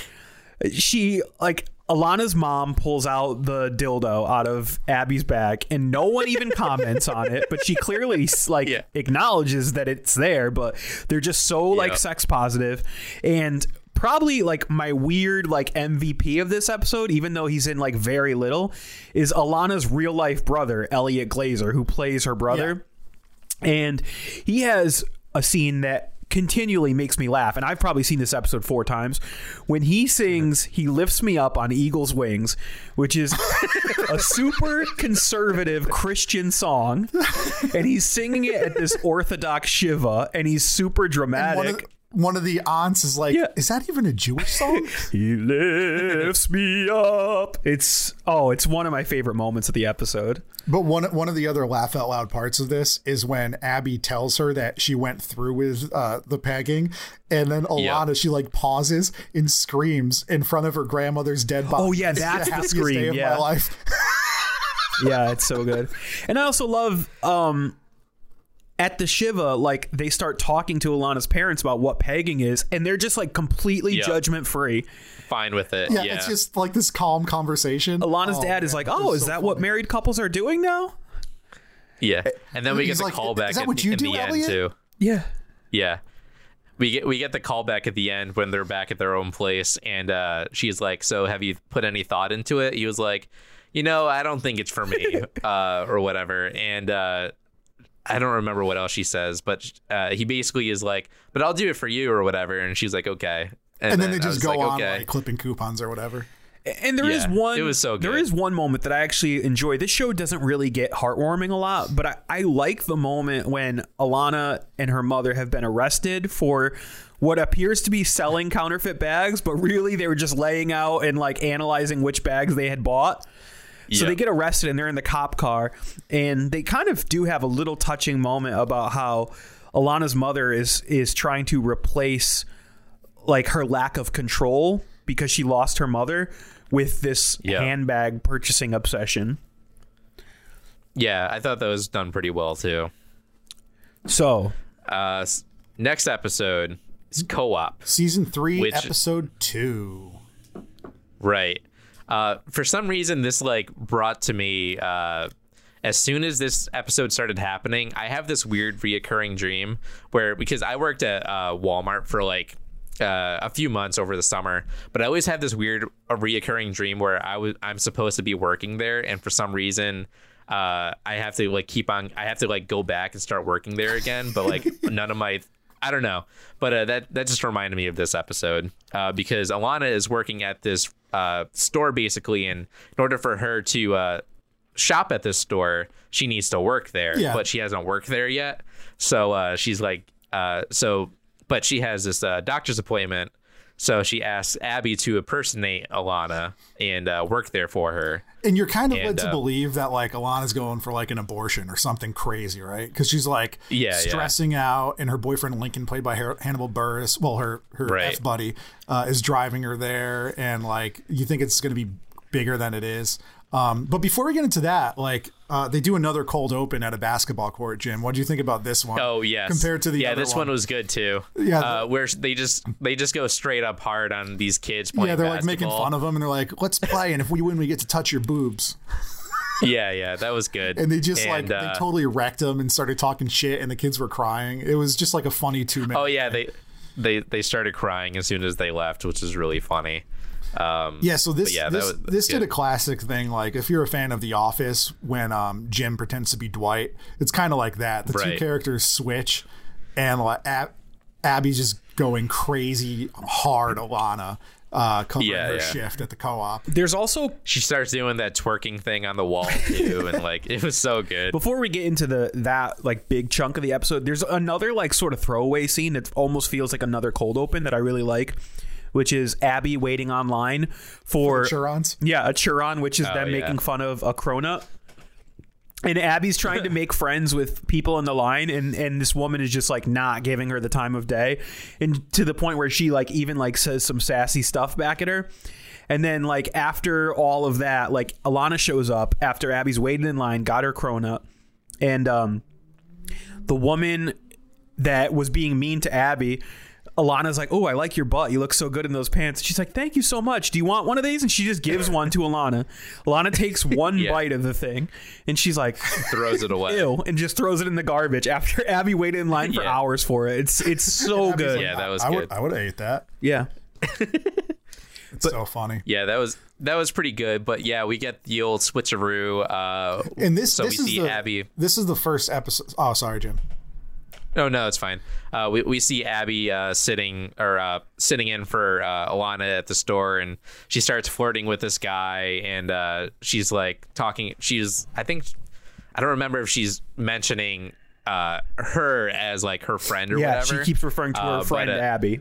she like Ilana's mom pulls out the dildo out of Abbi's bag and no one even comments on it, but she clearly like Yeah. acknowledges that it's there, but they're just so like sex positive. And probably like my weird like MVP of this episode even though he's in like very little is Ilana's real life brother Elliot Glazer who plays her brother. And he has a scene that continually makes me laugh and i've probably seen this episode four times. When he sings he lifts me up on eagle's wings which is a super conservative christian song and he's singing it at this orthodox shiva and he's super dramatic one of the aunts is like, Yeah. "Is that even a Jewish song?" he lifts me up it's oh it's one of my favorite moments of the episode But one one of the other laugh out loud parts of this is when Abbi tells her that she went through with uh, the pegging, and then Ilana Yeah. she like pauses and screams in front of her grandmother's dead body. Oh, yeah, that's the happiest scream, Day of yeah. my life. yeah, it's so good. And I also love um at the Shiva, like they start talking to Ilana's parents about what pegging is, and they're just like completely Yeah. judgment free. Fine with it. Yeah, Yeah. it's just like this calm conversation. Ilana's Oh, dad is like, "Oh, is so that what married couples are doing now?" yeah. And then we get He's the like, callback "Is that at what the, you in do, the end Elliot?" too. Yeah. Yeah. We get we get the callback at the end when they're back at their own place and uh, she's like, So have you put any thought into it? He was like, You know, I don't think it's for me, uh, or whatever. And uh, I don't remember what else she says, but uh, he basically is like, But I'll do it for you or whatever and she's like, Okay. And then they just go like, on okay. like clipping coupons or whatever. And there is Yeah, one. it was so There good. is one moment that I actually enjoy. This show doesn't really get heartwarming a lot, but I, I like the moment when Ilana and her mother have been arrested for what appears to be selling counterfeit bags, but really they were just laying out and like analyzing which bags they had bought. So Yeah. they get arrested and they're in the cop car, and they kind of do have a little touching moment about how Ilana's mother is is trying to replace like her lack of control because she lost her mother with this Yeah. handbag purchasing obsession. Yeah, I thought that was done pretty well too. So Uh, next episode is co-op. Season three, Which- episode two. Right. Uh, for some reason, this like brought to me uh, as soon as this episode started happening. I have this weird reoccurring dream where because I worked at uh, Walmart for like uh, a few months over the summer, but I always have this weird a reoccurring dream where I was I'm supposed to be working there, and for some reason. Uh, I have to like keep on. I have to like go back and start working there again, but like none of my I don't know, but uh, that that just reminded me of this episode uh, because Ilana is working at this uh, store basically, and in order for her to uh, shop at this store, she needs to work there, Yeah. but she hasn't worked there yet. So uh, she's like, uh, so, but she has this uh, doctor's appointment. So she asks Abbi to impersonate Ilana and uh, work there for her. And you're kind of led to uh, believe that like Ilana's going for like an abortion or something crazy, right? Because she's like Yeah, yeah. stressing out, and her boyfriend Lincoln, played by Hannibal Buress, well, her her Right. f buddy, uh, is driving her there, and like you think it's going to be bigger than it is. Um, but before we get into that, like uh, they do another cold open at a basketball court, Jim. What do you think about this one? Oh yes, compared to the other one. yeah, this one. was good too. Yeah, uh, where they just they just go straight up hard on these kids playing. yeah, they're like making fun of them, and they're like, "Let's play, and if we win, we get to touch your boobs." Yeah, yeah, that was good. And they just like And, they uh, totally wrecked them and started talking shit, and the kids were crying. It was just like a funny two minutes. Oh yeah, they they they started crying as soon as they left, which is really funny. Um, Yeah, so this yeah, this, was- that's this did a classic thing. Like if you're a fan of The Office, when um, Jim pretends to be Dwight, it's kind of like that. The two characters switch, and like Ab- Abbi's just going crazy hard. Ilana uh, covering Yeah, her yeah. shift at the co-op. there's also she starts doing that twerking thing on the wall too, and like it was so good. before we get into the that like big chunk of the episode, there's another like sort of throwaway scene that almost feels like another cold open that I really like, which is Abbi waiting online for Churons. Yeah, a Churon, which is Oh, them yeah. making fun of a cronut. And Abbi's trying to make friends with people in the line, and and this woman is just like not giving her the time of day, and to the point where she like even like says some sassy stuff back at her. And then like after all of that, like Ilana shows up after Abbi's waiting in line, got her cronut, and um, the woman that was being mean to Abbi. Ilana's like, "Oh, I like your butt. You look so good in those pants." She's like, "Thank you so much. Do you want one of these?" And she just gives one to Ilana. Ilana takes one Yeah. bite of the thing, and she's like, Throws it away. "Ew," and just throws it in the garbage. After Abbi waited in line for Yeah. hours for it, it's it's so good. Yeah, that was I good. would I would have ate that. Yeah. It's so funny. Yeah, that was that was pretty good. But yeah, we get the old switcheroo. Uh, And this so this we is see the Abbi. this is the first episode. Oh, sorry, Jim. Oh no, it's fine. Uh, we we see Abbi uh, sitting or uh, sitting in for uh, Ilana at the store, and she starts flirting with this guy, and uh, she's like talking. She's I think I don't remember if she's mentioning uh, her as like her friend or Yeah, whatever. she keeps referring to her but, friend uh, Abbi.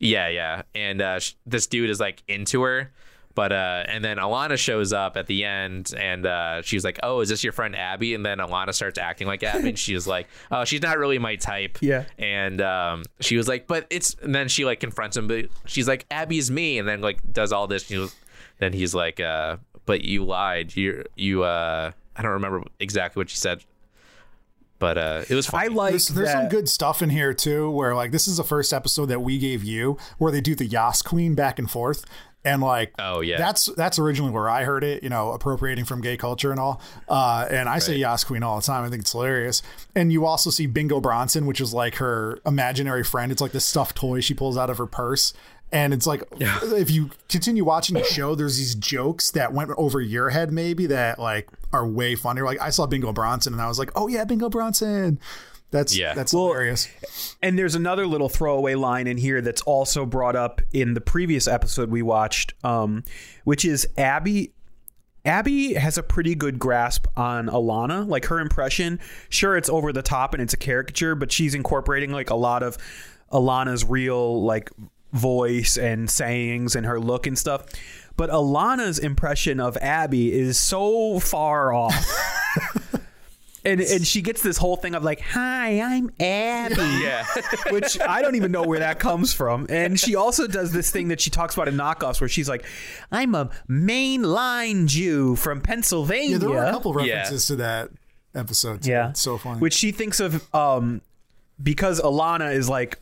Yeah, yeah, and uh, sh- this dude is like into her, but uh, and then Ilana shows up at the end, and uh, she's like, "Oh, is this your friend Abbi?" And then Ilana starts acting like Abbi, and she's like, "Oh, she's not really my type." Yeah. and um, she was like, "But it's," and then she like confronts him, but she's like, "Abbi's me," and then like does all this. And was, then he's like, uh, "But you lied. You you uh, I don't remember exactly what she said." but uh, it was I like There's, there's some good stuff in here too, where like this is the first episode that we gave you, where they do the Yas Queen back and forth, and like Oh, yeah. that's that's originally where I heard it, you know, appropriating from gay culture and all. Uh, and I say Right. Yas Queen all the time. I think it's hilarious. And you also see Bingo Bronson, which is like her imaginary friend. It's like this stuffed toy she pulls out of her purse. And it's like, if you continue watching the show, there's these jokes that went over your head, maybe that like are way funnier. Like I saw Bingo Bronson, and I was like, "Oh yeah, Bingo Bronson." That's Yeah. that's Well, hilarious. And there's another little throwaway line in here that's also brought up in the previous episode we watched, um, which is Abbi. Abbi has a pretty good grasp on Ilana. Like her impression, sure, it's over the top and it's a caricature, but she's incorporating like a lot of Ilana's real like voice and sayings and her look and stuff. But Ilana's impression of Abbi is so far off. And, and she gets this whole thing of like, "Hi, I'm Abbi." yeah. which I don't even know where that comes from. And she also does this thing that she talks about in knockoffs where she's like, I'm a mainline Jew from Pennsylvania. Yeah, there were a couple Yeah. references to that episode. Too. Yeah. It's so funny. Which she thinks of um because Alana is like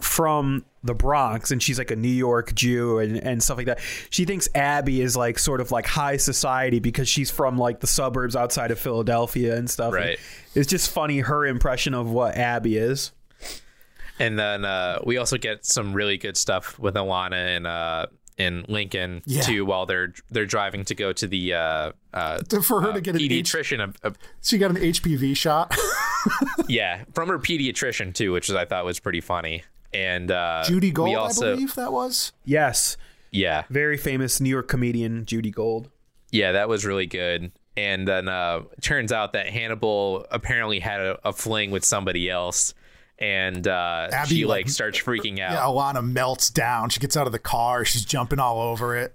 from the Bronx and she's like a New York Jew and, and stuff like that. She thinks Abbi is like sort of like high society because she's from like the suburbs outside of Philadelphia and stuff. And Right. it's just funny her impression of what Abbi is. And then uh, we also get some really good stuff with Ilana and uh, in Lincoln Yeah. too, while they're they're driving to go to the uh, uh, for her to get an H- pediatrician. of of- she got an HPV shot. yeah, from her pediatrician too, which I thought was pretty funny. And uh, Judy Gold, we also, I believe that was. Yes. yeah, Very famous New York comedian Judy Gold. yeah, that was really good. And then uh, turns out that Hannibal apparently had a, a fling with somebody else, and uh, Abbi, she like like- starts freaking out. Yeah, Ilana melts down. She gets out of the car. She's jumping all over it.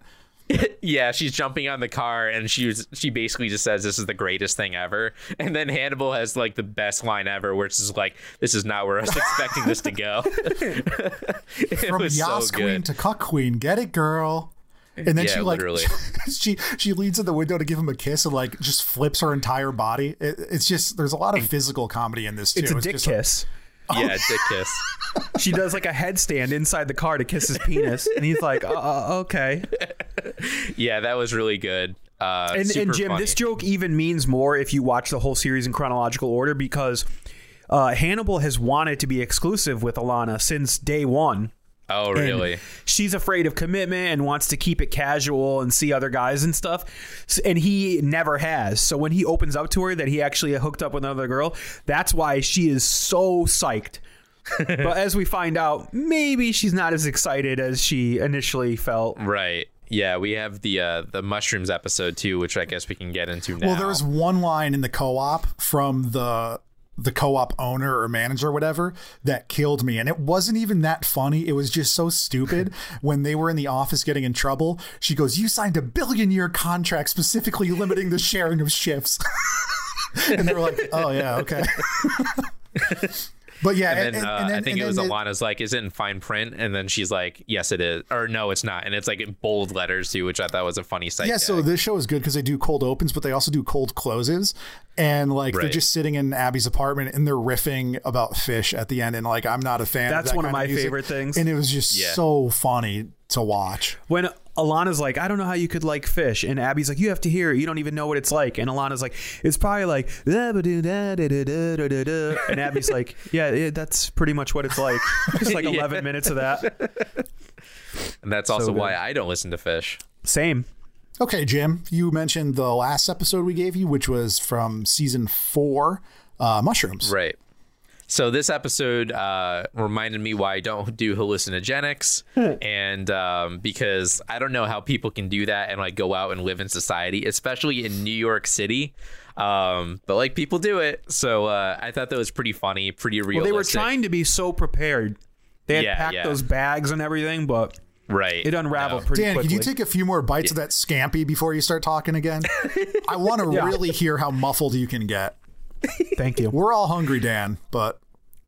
Yeah, she's jumping on the car and she was, she basically just says this is the greatest thing ever. And then Hannibal has like the best line ever, where it's just like, "This is not where I was expecting this to go." it From was Yas so Queen to Cuck Queen. Get it, girl. And then Yeah, she like literally. she she leans in the window to give him a kiss and like just flips her entire body. It, it's just there's a lot of physical comedy in this too. It's a dick just- kiss. yeah, dick kiss. She does like a headstand inside the car to kiss his penis, and he's like, uh, uh, "Okay." Yeah, that was really good. Uh, And, and Jim, funny. this joke even means more if you watch the whole series in chronological order because uh, Hannibal has wanted to be exclusive with Ilana since day one. Oh, And really? She's afraid of commitment and wants to keep it casual and see other guys and stuff. And he never has. So when he opens up to her that he actually hooked up with another girl, that's why she is so psyched. but as we find out, maybe she's not as excited as she initially felt. Right. Yeah, we have the uh, the mushrooms episode too, which I guess we can get into now. Well, there was one line in the co-op from the the co-op owner or manager or whatever that killed me. And it wasn't even that funny. It was just so stupid. When they were in the office getting in trouble she goes you signed a billion year contract specifically limiting the sharing of shifts. And they were like oh yeah okay but yeah And then, uh, I think it was then Ilana's like, "Is it in fine print?" And then she's like, "Yes, it is," or "No, it's not." And it's like in bold letters too, which I thought was a funny sight. yeah so this show is good because they do cold opens but they also do cold closes and like they're just sitting in abbi's apartment and they're riffing about fish at the end and like i'm not a fan That's of that one of my music. favorite things. and it was just Yeah. so funny to watch When Ilana's like, I don't know how you could like fish, and Abbi's like, you have to hear it. You don't even know what it's like. And Ilana's like, it's probably like, and Abbi's like, yeah, yeah, that's pretty much what it's like. Just like 11 minutes of that. and that's also good. why I don't listen to fish. Same. okay jim you mentioned the last episode we gave you which was from season four uh mushrooms Right. So this episode uh, reminded me why I don't do hallucinogenics, and um, because I don't know how people can do that and like go out and live in society, especially in New York City. Um, but like people do it, so uh, I thought that was pretty funny, pretty real. Well, they were trying to be so prepared. They had Yeah, packed yeah. those bags and everything, but right. it unraveled No. pretty Dan, quickly. can you take a few more bites of that scampi before you start talking again? I want to really hear how muffled you can get. Thank you. We're all hungry, Dan, but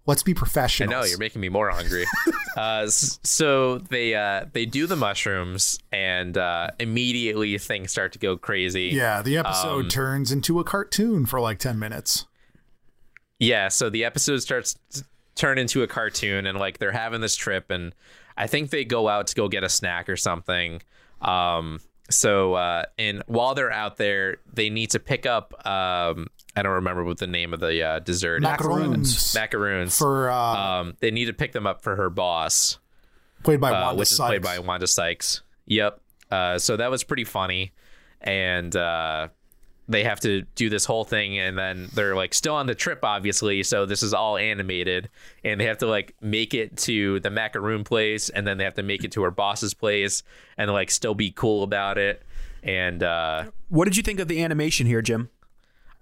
let's be professional. I know you're making me more hungry. uh, so they uh, they do the mushrooms, and uh, immediately things start to go crazy. Yeah, the Um, episode turns into a cartoon for like 10 minutes. Yeah, so the episode starts to turn into a cartoon, and like they're having this trip, and I think they go out to go get a snack or something. Um, so uh, and while they're out there, they need to pick up. Um, I don't remember what the name of the uh, dessert is. Macaroons Macaroons. for uh, um, they need to pick them up for her boss, played by uh, Wanda which is played Sykes. by Wanda Sykes. Yep. Uh, so that was pretty funny, and uh, they have to do this whole thing, and then they're like still on the trip, obviously. So this is all animated, and they have to like make it to the macaroon place, and then they have to make it to her boss's place, and like still be cool about it. And uh, What did you think of the animation here, Jim?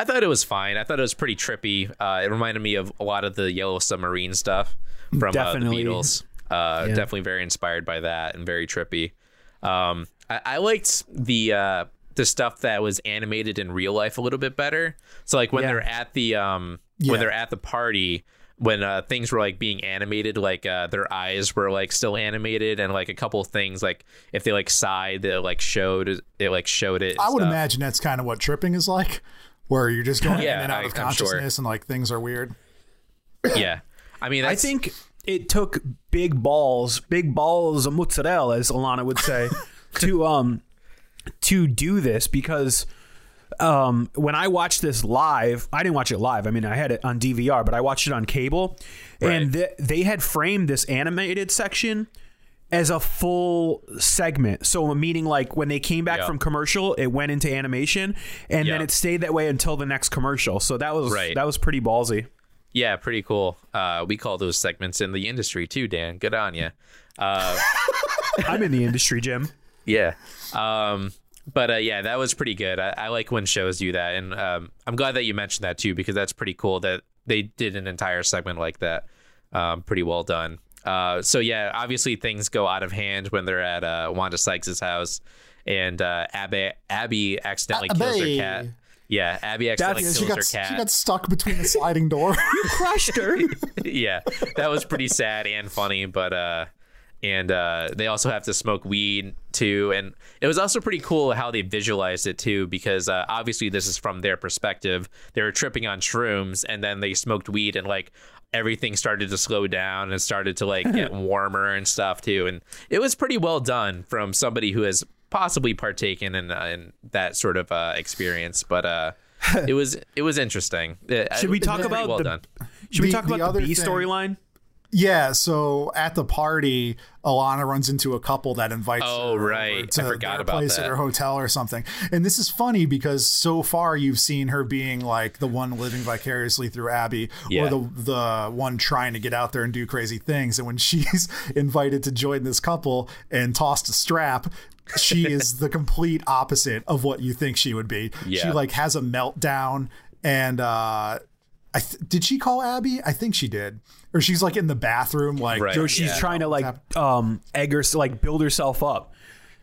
I thought it was fine. I thought it was pretty trippy. Uh, it reminded me of a lot of the Yellow Submarine stuff from uh, the Beatles. Uh, Yeah. Definitely very inspired by that and very trippy. Um, I, I liked the uh, the stuff that was animated in real life a little bit better. So like when Yeah. they're at the um, Yeah. when they're at the party. When uh, things were like being animated, like uh, their eyes were like still animated, and like a couple things, like if they like sighed, they like showed it, like showed it. I would stuff. imagine that's kind of what tripping is like, where you're just going Yeah, in and out I- of I'm sure. consciousness and like things are weird. Yeah, I mean, I think it took big balls, big balls of mozzarella, as Ilana would say, to um to do this because um when I watched this live, I didn't watch it live. I mean, I had it on DVR, but I watched it on cable, and th- they had framed this animated section as a full segment. So meaning like when they came back Yeah. from commercial, it went into animation and then it stayed that way until the next commercial. So that was Right. that was pretty ballsy. Yeah, pretty cool. Uh, we call those segments in the industry too, Dan. Good on you. Uh, I'm in the industry, Jim. yeah. Um, but uh, yeah, that was pretty good. I, I like when shows do that, and um, I'm glad that you mentioned that too because that's pretty cool that they did an entire segment like that. Um, pretty well done. Uh, so yeah, obviously things go out of hand when they're at uh, Wanda Sykes' house, and uh, Abbi Abbi accidentally kills her cat. Yeah, Abbi accidentally Yeah, kills she got her she got stuck between the sliding door. You crushed her. yeah, that was pretty sad and funny, but uh and uh they also have to smoke weed too and it was also pretty cool how they visualized it too because uh, obviously this is from their perspective they were tripping on shrooms and then they smoked weed and like everything started to slow down and started to like get warmer and stuff too. And it was pretty well done from somebody who has possibly partaken in, uh, in that sort of uh experience. But uh it was it was interesting. It- Should we talk about well the- done. Should we talk about the other B thing- storyline? Yeah, so at the party, Ilana runs into a couple that invites Oh, her right. over I to forgot their about place that. at her hotel or something. And this is funny because so far you've seen her being like the one living vicariously through Abbi Yeah. or the the one trying to get out there and do crazy things. And when she's invited to join this couple and tossed a strap, she is the complete opposite of what you think she would be. She like has a meltdown and uh th- did she call Abbi? I think she did. Or she's like in the bathroom, like Right. She's Yeah. trying to like um egg her like build herself up.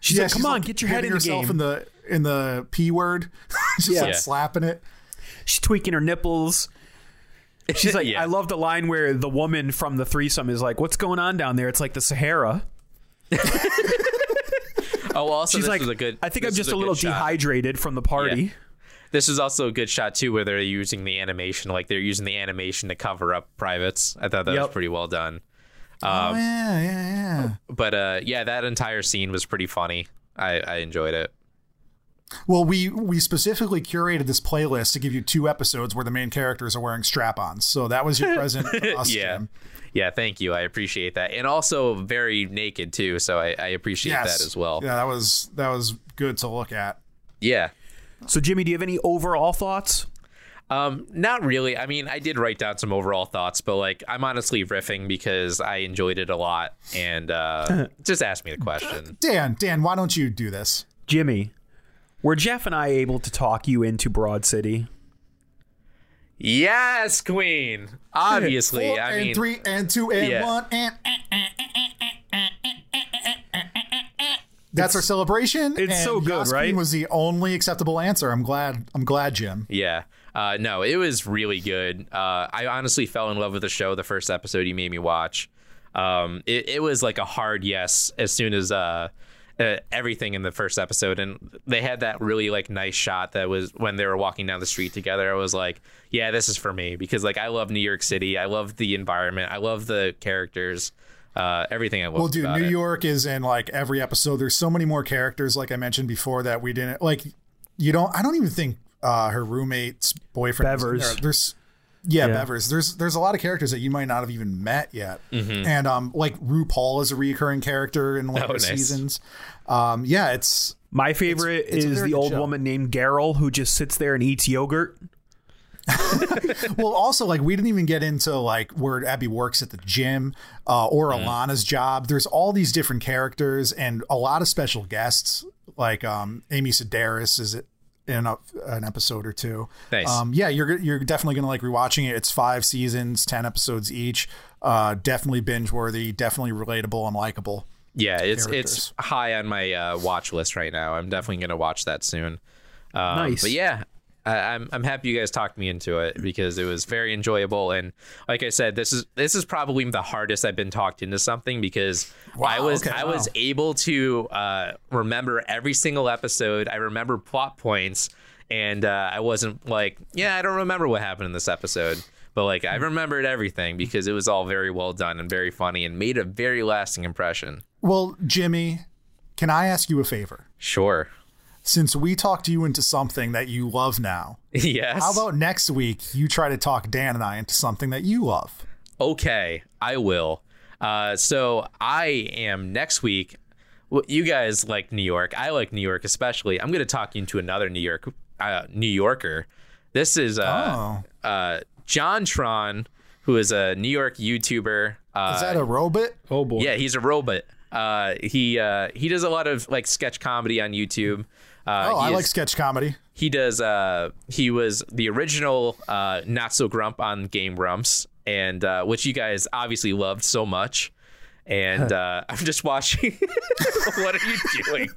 She's Yeah, like, "Come she's, on, like, get your head in hitting the herself game." in the in the p word, just Yeah. like Yeah. slapping it. she's tweaking her nipples. She's like, Yeah. I love the line where the woman from the threesome is like, "What's going on down there?" It's like the Sahara. Oh, also She's this like, was a good. I think I'm just was a little good shot. dehydrated from the party. This is also a good shot too, where they're using the animation, like they're using the animation to cover up privates. I thought that was pretty well done. oh yeah, yeah, yeah. But uh, yeah, that entire scene was pretty funny. I, I enjoyed it. Well, we we specifically curated this playlist to give you two episodes where the main characters are wearing strap-ons. So that was your present us, Yeah, Jim. yeah. Thank you. I appreciate that, and also very naked too. So I, I appreciate Yes, that as well. Yeah, that was that was good to look at. Yeah. So Jimmy, do you have any overall thoughts? Um, not really. I mean, I did write down some overall thoughts, but like I'm honestly riffing because I enjoyed it a lot, and uh, just ask me the question. Dan, Dan, why don't you do this? Jimmy, were Jeff and I able to talk you into Broad City? Yes, Queen. Obviously, Four I and mean, three and two and Yeah. one and. That's our celebration. It's so good, Yas right? Was the only acceptable answer. I'm glad. I'm glad, Jim. yeah. Uh, no, it was really good. Uh, I honestly fell in love with the show the first episode you made me watch. Um, it, it was like a hard yes as soon as uh, uh, everything in the first episode, and they had that really like nice shot that was when they were walking down the street together. I was like, yeah, this is for me because like I love New York City, I love the environment, I love the characters, uh, everything I love. Well, dude, about New it. York is in like every episode. There's so many more characters, like I mentioned before, that we didn't like. You don't. I don't even think uh, her roommate's boyfriend. was in Bevers. there. There's. Yeah, Yeah. Bevers. There's there's a lot of characters that you might not have even met yet, Mm-hmm. and um, like RuPaul is a recurring character in one Oh, of the nice. seasons. Um, yeah, it's My favorite it's a is very the old show. woman named Garel who just sits there and eats yogurt. well also like we didn't even get into like where abbi works at the gym uh, or ilana's job there's all these different characters and a lot of special guests like um amy sedaris is in a, an episode or two Nice. um yeah you're you're definitely gonna like rewatching it it's five seasons 10 episodes each uh definitely binge worthy definitely relatable and likable Yeah, it's it's high on my uh, watch list right now. I'm definitely gonna watch that soon. Um, Nice. But yeah, I, I'm I'm happy you guys talked me into it because it was very enjoyable and like I said, this is this is probably the hardest I've been talked into something because I was okay, I was able to uh, remember every single episode. I remember plot points, and uh, I wasn't like, yeah, I don't remember what happened in this episode. But like I remembered everything because it was all very well done and very funny and made a very lasting impression. well jimmy can i ask you a favor Sure. Since we talked you into something that you love now yes. How about next week you try to talk Dan and I into something that you love? okay, I will. Uh, so I am next week. Well, you guys like New York. I like New York especially. I'm going to talk you into another New York, uh, New Yorker. This is uh, uh, JonTron, who is a New York YouTuber. Uh, Is that a robot? Oh boy. yeah, he's a robot. Uh, he uh, he does a lot of like sketch comedy on YouTube. Uh, Oh, I he like sketch comedy. he does uh he was the original uh not so grump on game grumps and uh which you guys obviously loved so much and uh i'm just watching what are you doing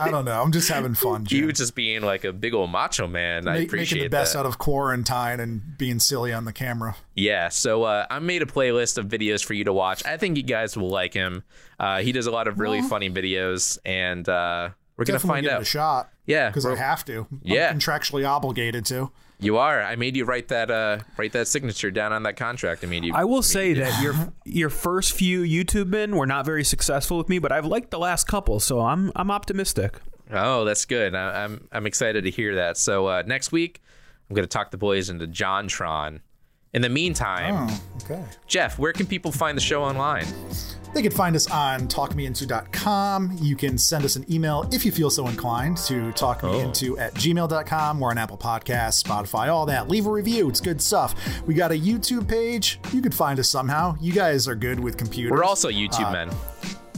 I don't know. I'm just having fun. Jim. you just being like a big old macho man i appreciate making the best that out of quarantine and being silly on the camera. yeah so uh i made a playlist of videos for you to watch i think you guys will like him uh he does a lot of really funny videos and uh we're gonna find give it out a shot. Yeah, because I we're- have to. Yeah. I'm contractually obligated to. you are i made you write that uh write that signature down on that contract i mean, you I will say that your your first few YouTube men were not very successful with me, but I've liked the last couple, so I'm I'm optimistic. Oh, that's good. I, I'm I'm excited to hear that. So uh, next week, I'm going to talk the boys into JonTron. In the meantime, Oh, okay. Jeff, where can people find the show online? They can find us on talkmeinto.com. You can send us an email if you feel so inclined to oh. talkmeinto at gmail.com. We're on Apple Podcasts, Spotify, all that. Leave a review. It's good stuff. We got a YouTube page. You could find us somehow. You guys are good with computers. We're also YouTube uh, men.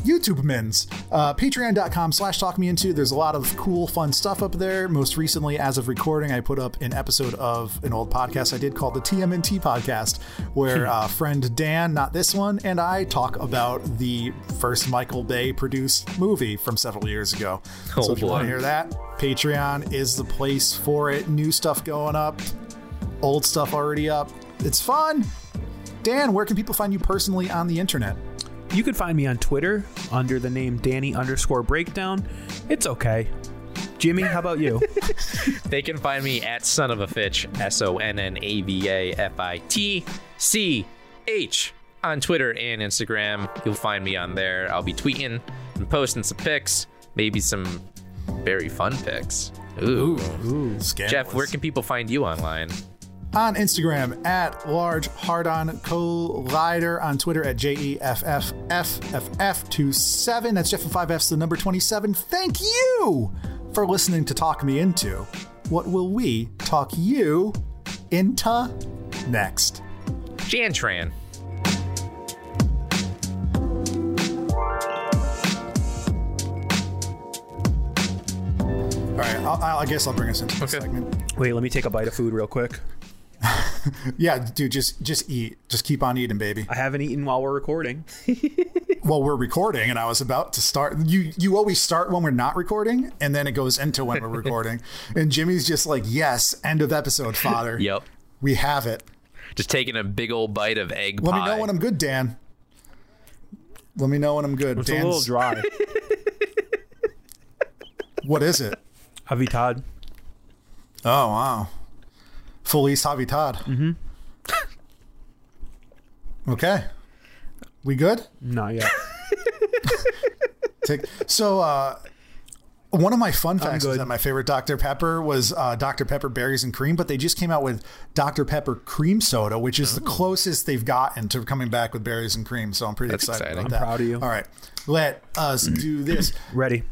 YouTube Mins. Uh, Patreon.com slash talk me into. There's a lot of cool, fun stuff up there. Most recently, as of recording, I put up an episode of an old podcast I did called the TMNT podcast, where uh, friend Dan, not this one, and I talk about the first Michael Bay produced movie from several years ago. Oh, so if you want to hear that, Patreon is the place for it. New stuff going up, old stuff already up. It's fun. Dan, where can people find you personally on the internet? You can find me on Twitter under the name Danny underscore breakdown. It's okay. Jimmy, how about you? They can find me at Son of a Fitch, S O N N A V A F I T C H on Twitter and Instagram. You'll find me on there. I'll be tweeting and posting some pics, maybe some very fun pics. Ooh. Jeff, where can people find you online? On Instagram at large hard on collider on Twitter at E JEFFFFF27. That's Jeff with five F's, the number 27. Thank you for listening to Talk Me Into. What will we talk you into next? JonTron. All right, I'll, I guess I'll bring us into this Okay. segment. Wait, let me take a bite of food real quick. Yeah, dude, just just eat. Just keep on eating, baby. I haven't eaten while we're recording. Well, we're recording, and I was about to start. You you always start when we're not recording, and then it goes into when we're recording. And Jimmy's just like, "Yes, end of episode, father. Yep. we have it." Just taking a big old bite of egg Let pie. me know when I'm good, Dan. Let me know when I'm good. It's a little dry. What is it? Avitad. Oh wow. Feliz Habitat. Mm-hmm. Okay. We good? Not yet. Take, so uh one of my fun facts is that my favorite Dr. Pepper was uh, Dr. Pepper berries and cream, but they just came out with Dr. Pepper cream soda, which is the closest they've gotten to coming back with berries and cream. So I'm pretty That's excited exciting. about I'm that. proud of you. All right, let us do this. Ready.